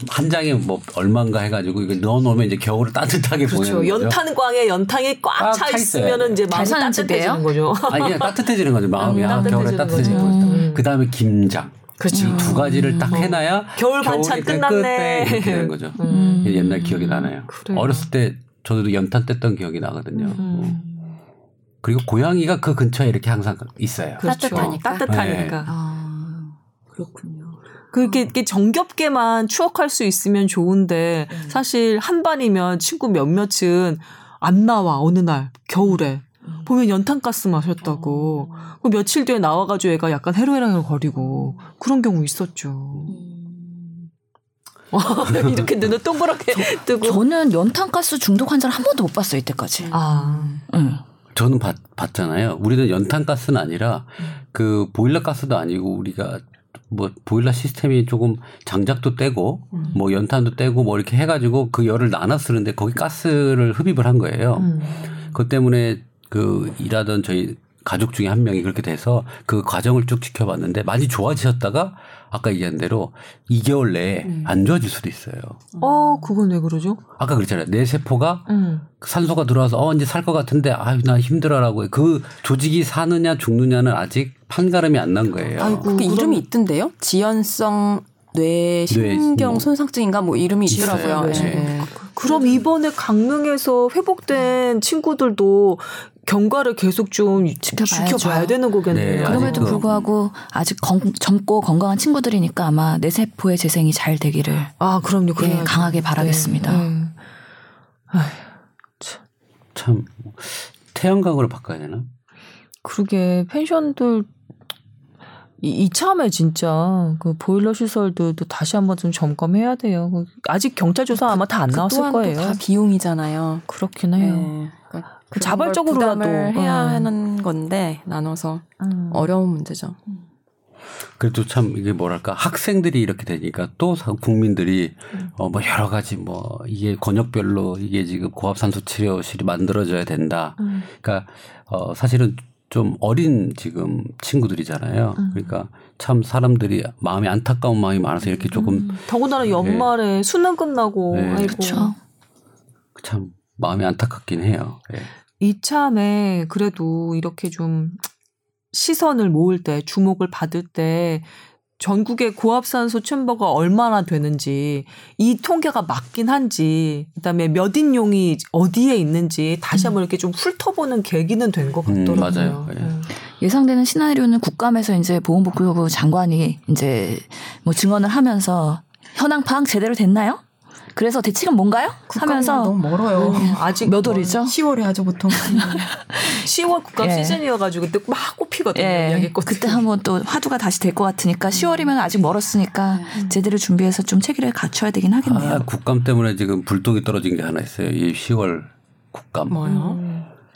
한 장에 뭐 얼마인가 해가지고 이거 넣어놓으면 이제 겨울을 따뜻하게 그렇죠. 보내는 거죠. 연탄광에 연탄이 꽉꽉차차 있으면은 이제 마음이 따뜻해지는 거죠. 아니 그냥 따뜻해지는 거죠. 마음이 음, 아, 겨울에 따뜻해지는 거죠. 있다. 음. 그 다음에 김장. 그렇죠. 이두 가지를 딱 해놔야 겨울 반찬 겨울이 끝났네. 이렇게 되는 거죠. 음. 옛날 기억이 나네요. 그래요. 어렸을 때 저도 연탄 뗐던 기억이 나거든요. 음. 어. 그리고 고양이가 그 근처에 이렇게 항상 있어요. 그렇죠. 따뜻하니까. 따뜻하니까. 아, 그렇군요. 그렇게 이렇게 정겹게만 추억할 수 있으면 좋은데 사실 한 반이면 친구 몇몇은 안 나와 어느 날 겨울에 보면 연탄가스 마셨다고 그 며칠 뒤에 나와가지고 애가 약간 헤로인을 거리고 그런 경우 있었죠. 이렇게 눈을 동그랗게 뜨고 저는 연탄가스 중독 환자를 한 번도 못 봤어요 이때까지. 아 응. 저는 봤, 봤잖아요. 우리는 연탄 가스는 아니라 그 보일러 가스도 아니고 우리가 뭐 보일러 시스템이 조금 장작도 떼고 뭐 연탄도 떼고 뭐 이렇게 해가지고 그 열을 나눠 쓰는데 거기 가스를 흡입을 한 거예요. 음. 그것 때문에 그 일하던 저희 가족 중에 한 명이 그렇게 돼서 그 과정을 쭉 지켜봤는데 많이 좋아지셨다가 아까 얘기한 대로 2개월 내에 안 좋아질 수도 있어요. 어 그건 왜 그러죠? 아까 그랬잖아요. 내 세포가 음. 산소가 들어와서 어 이제 살 것 같은데 아유 나 힘들어라고 그 조직이 사느냐 죽느냐는 아직 판가름이 안 난 거예요. 아이고. 그 그럼- 이름이 있던데요? 지연성 뇌 신경 뭐. 손상증인가 뭐 이름이. 있더라고요. 네. 예. 그럼 이번에 강릉에서 회복된 친구들도 경과를 계속 좀 지켜봐야죠. 지켜봐야 되는 거겠네요. 네, 그럼에도 아직도. 불구하고 아직 건- 젊고 건강한 친구들이니까 아마 내 세포의 재생이 잘 되기를 아, 그럼요. 예, 그래야죠. 강하게 바라겠습니다. 네. 네. 참 태양광으로 바꿔야 되나? 그러게 펜션들 이, 이참에 진짜 그 보일러 시설들도 다시 한번 좀 점검해야 돼요. 그 아직 경찰 조사 아마 다안그 나왔을 또한 또 거예요. 다 비용이잖아요. 그렇긴 해요. 예. 그 자발적으로라도. 걸 부담을 해야 음. 하는 건데 나눠서 음. 어려운 문제죠. 그래도 참 이게 뭐랄까 학생들이 이렇게 되니까 또 사- 국민들이 어뭐 여러 가지 뭐 이게 권역별로 이게 지금 고압산소 치료실이 만들어져야 된다. 음. 그러니까 어 사실은 좀 어린 지금 친구들이잖아요. 음. 그러니까 참 사람들이 마음이 안타까운 마음이 많아서 이렇게 조금 더군다나 연말에 수능 끝나고 네. 아이고 그렇죠. 참 마음이 안타깝긴 해요. 예. 이참에 그래도 이렇게 좀 시선을 모을 때 주목을 받을 때 전국의 고압산소 챔버가 얼마나 되는지 이 통계가 맞긴 한지 그 다음에 몇 인용이 어디에 있는지 다시 한번 이렇게 좀 훑어보는 계기는 된것 음, 같더라고요. 맞아요. 예. 음. 예상되는 시나리오는 국감에서 이제 보건복지부 장관이 이제 뭐 증언을 하면서 현황 파악 제대로 됐나요? 그래서 대책은 뭔가요? 하면서 너무 멀어요. 아직 몇 월이죠? 10월에 하죠 보통. 10월 국감 예. 시즌이어가지고 그때 막 꼽히거든요. 예, 이야기꽃. 그때 한번 또 화두가 다시 될 것 같으니까 10월이면 아직 멀었으니까 제대로 준비해서 좀 체계를 갖춰야 되긴 하겠네요. 아, 국감 때문에 지금 불똥이 떨어진 게 하나 있어요. 이 10월 국감. 뭐요?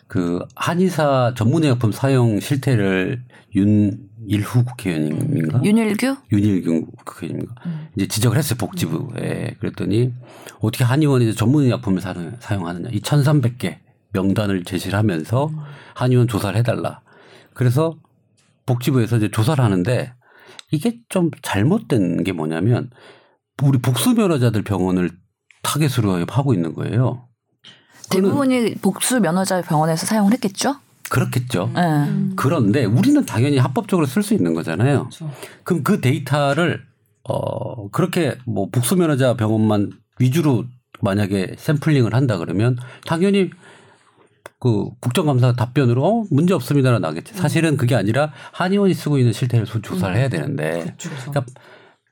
그 한의사 전문 의약품 사용 실태를 윤 일후 국회의원인가? 윤일규? 윤일균 국회의원인가? 이제 지적을 했어요 복지부에 그랬더니 어떻게 한의원이 이제 전문의 약품을 사용- 사용하느냐 이 1,300개 명단을 제시를 하면서 한의원 조사를 해달라. 그래서 복지부에서 이제 조사를 하는데 이게 좀 잘못된 게 뭐냐면 우리 복수 면허자들 병원을 타겟으로 하고 있는 거예요. 대부분이 복수 면허자 병원에서 사용을 했겠죠? 그렇겠죠. 예. 그런데 우리는 당연히 합법적으로 쓸 수 있는 거잖아요. 그럼 그 데이터를 어 그렇게 뭐 복수면허자 병원만 위주로 만약에 샘플링을 한다 그러면 당연히 그 국정감사 답변으로 어 문제 없습니다라 나겠지. 사실은 그게 아니라 한의원이 쓰고 있는 실태를 소- 조사를 해야 되는데 그러니까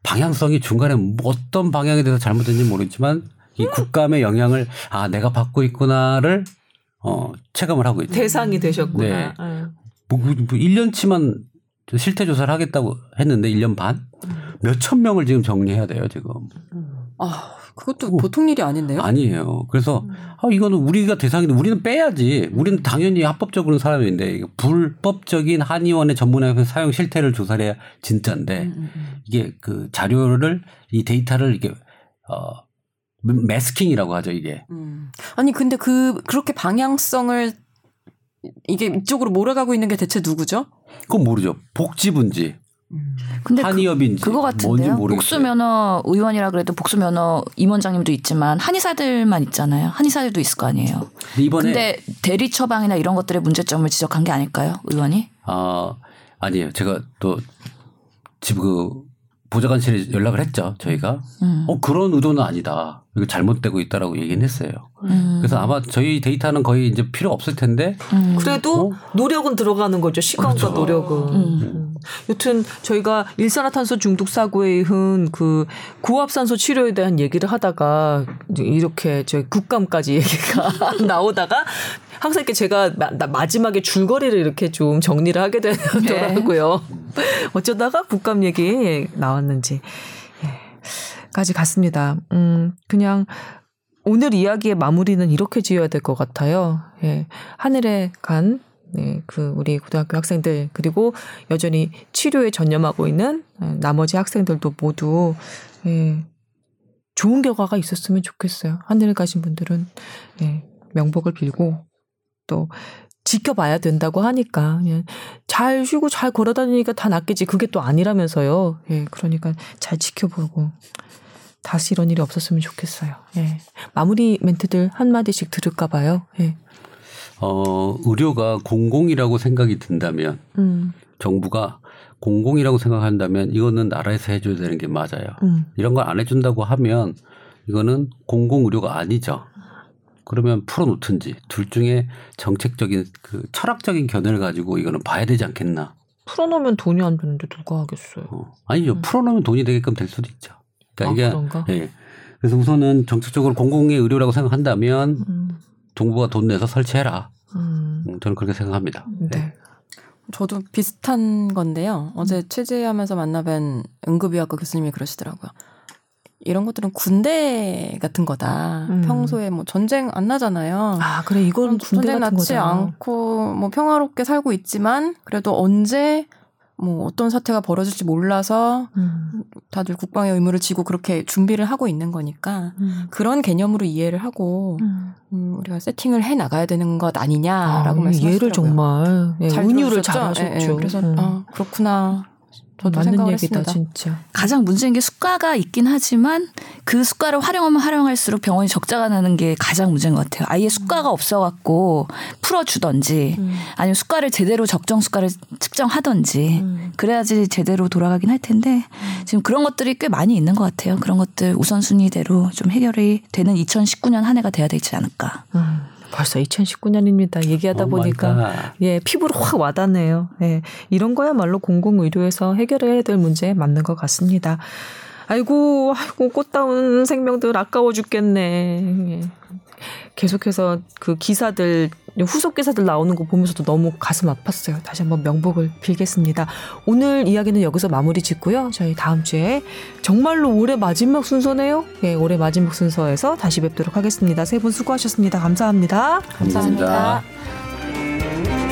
방향성이 중간에 뭐 어떤 방향에 대해서 잘못된지 모르겠지만 이 국감의 영향을 아 내가 받고 있구나를 어 체감을 하고 있죠. 대상이 되셨구나. 네. 예. 뭐, 뭐 1년치만 실태 조사를 하겠다고 했는데 1년 반? 몇 천 명을 지금 정리해야 돼요, 지금. 아 그것도 오. 보통 일이 아닌데요? 아니에요. 그래서 아, 이거는 우리가 대상인데 우리는 빼야지. 우리는 당연히 합법적으로는 사람인데 불법적인 한의원의 전문의학원 사용 실태를 조사를 해야 진짜인데 이게 그 자료를 이 데이터를 이게 어 매스킹이라고 하죠, 이게. 음. 아니 근데 그 그렇게 방향성을 이게 이쪽으로 몰아가고 있는 게 대체 누구죠? 그건 모르죠. 복지부인지 근데 그, 한의업인지 그거 뭔지 같은데요. 모르겠어요. 복수 면허 의원이라 그래도 복수 면허 임원장님도 있지만 한의사들만 있잖아요. 한의사들도 있을 거 아니에요. 근데 이번에 근데 대리 처방이나 이런 것들의 문제점을 지적한 게 아닐까요, 의원이? 아, 아니에요. 제가 또집그 보좌관실에 연락을 했죠. 저희가. 음. 어, 그런 의도는 아니다. 이거 잘못되고 있다라고 얘기는 했어요. 음. 그래서 아마 저희 데이터는 거의 이제 필요 없을 텐데 음. 그래도 노력은 들어가는 거죠. 시간과 그렇죠. 노력은. 음. 여튼 저희가 일산화탄소 중독 사고에 의한 그 고압산소 치료에 대한 얘기를 하다가 이렇게 저희 국감까지 얘기가 나오다가 항상 이렇게 제가 마, 나- 마지막에 줄거리를 이렇게 좀 정리를 하게 되더라고요. 어쩌다가 국감 얘기 나왔는지. 예. 까지 갔습니다. 음, 그냥 오늘 이야기의 마무리는 이렇게 지어야 될 것 같아요. 예. 하늘에 간, 네, 그, 우리 고등학교 학생들, 그리고 여전히 치료에 전념하고 있는 예, 나머지 학생들도 모두, 예, 좋은 결과가 있었으면 좋겠어요. 하늘에 가신 분들은, 예, 명복을 빌고, 또, 지켜봐야 된다고 하니까, 그냥 잘 쉬고 잘 걸어 다니니까 다 낫겠지. 그게 또 아니라면서요. 예, 그러니까 잘 지켜보고, 다시 이런 일이 없었으면 좋겠어요. 예. 마무리 멘트들 한마디씩 들을까 봐요. 예. 어, 의료가 공공이라고 생각이 든다면 음, 정부가 공공이라고 생각한다면 이거는 나라에서 해줘야 되는 게 맞아요. 음, 이런 걸 안 해준다고 하면 이거는 공공 의료가 아니죠. 그러면 풀어놓든지 둘 중에 정책적인 그 철학적인 견해를 가지고 이거는 봐야 되지 않겠나. 풀어놓으면 돈이 안 되는데 누가 하겠어요. 어. 아니죠. 풀어놓으면 돈이 되게끔 될 수도 있죠. 그러니까 아, 이게 그런가? 예. 그래서 우선은 정책적으로 공공의 의료라고 생각한다면 음, 정부가 돈 내서 설치해라. 음, 음, 저는 그렇게 생각합니다. 네. 저도 비슷한 건데요. 어제 취재하면서 만나뵌 응급의학과 교수님이 그러시더라고요. 이런 것들은 군대 같은 거다. 음. 평소에 뭐 전쟁 안 나잖아요. 아 그래 이건 군대 전쟁 같은 나지 거잖아. 않고 뭐 평화롭게 살고 있지만 그래도 언제 뭐 어떤 사태가 벌어질지 몰라서 음, 다들 국방의 의무를 지고 그렇게 준비를 하고 있는 거니까 음, 그런 개념으로 이해를 하고 음. 음, 우리가 세팅을 해 나가야 되는 것 아니냐라고 아, 말씀하시더라고요. 얘를 정말 예, 잘 은유를 들어주셨죠? 잘하셨죠. 예, 예. 그래서 음. 아, 그렇구나. 저도 맞는 생각을 얘기다 했습니다. 진짜. 가장 문제인 게 수가가 있긴 하지만 그 수가를 활용하면 활용할수록 병원이 적자가 나는 게 가장 문제인 것 같아요. 아예 수가가 없어갖고 풀어주던지 음. 아니면 수가를 제대로 적정 수가를 측정하던지 음. 그래야지 제대로 돌아가긴 할 텐데 지금 그런 것들이 꽤 많이 있는 것 같아요. 그런 것들 우선순위대로 좀 해결이 되는 2019년 한 해가 돼야 되지 않을까. 음, 벌써 2019년입니다. 얘기하다 오 보니까. 예, 피부로 확 와닿네요. 예, 이런 거야말로 공공의료에서 해결해야 될 문제에 맞는 것 같습니다. 아이고, 아이고, 꽃다운 생명들 아까워 죽겠네. 예. 계속해서 그 기사들, 후속 기사들 나오는 거 보면서도 너무 가슴 아팠어요. 다시 한번 명복을 빌겠습니다. 오늘 이야기는 여기서 마무리 짓고요. 저희 다음 주에 정말로 올해 마지막 순서네요. 예, 올해 마지막 순서에서 다시 뵙도록 하겠습니다. 세 분 수고하셨습니다. 감사합니다. 감사합니다. 감사합니다.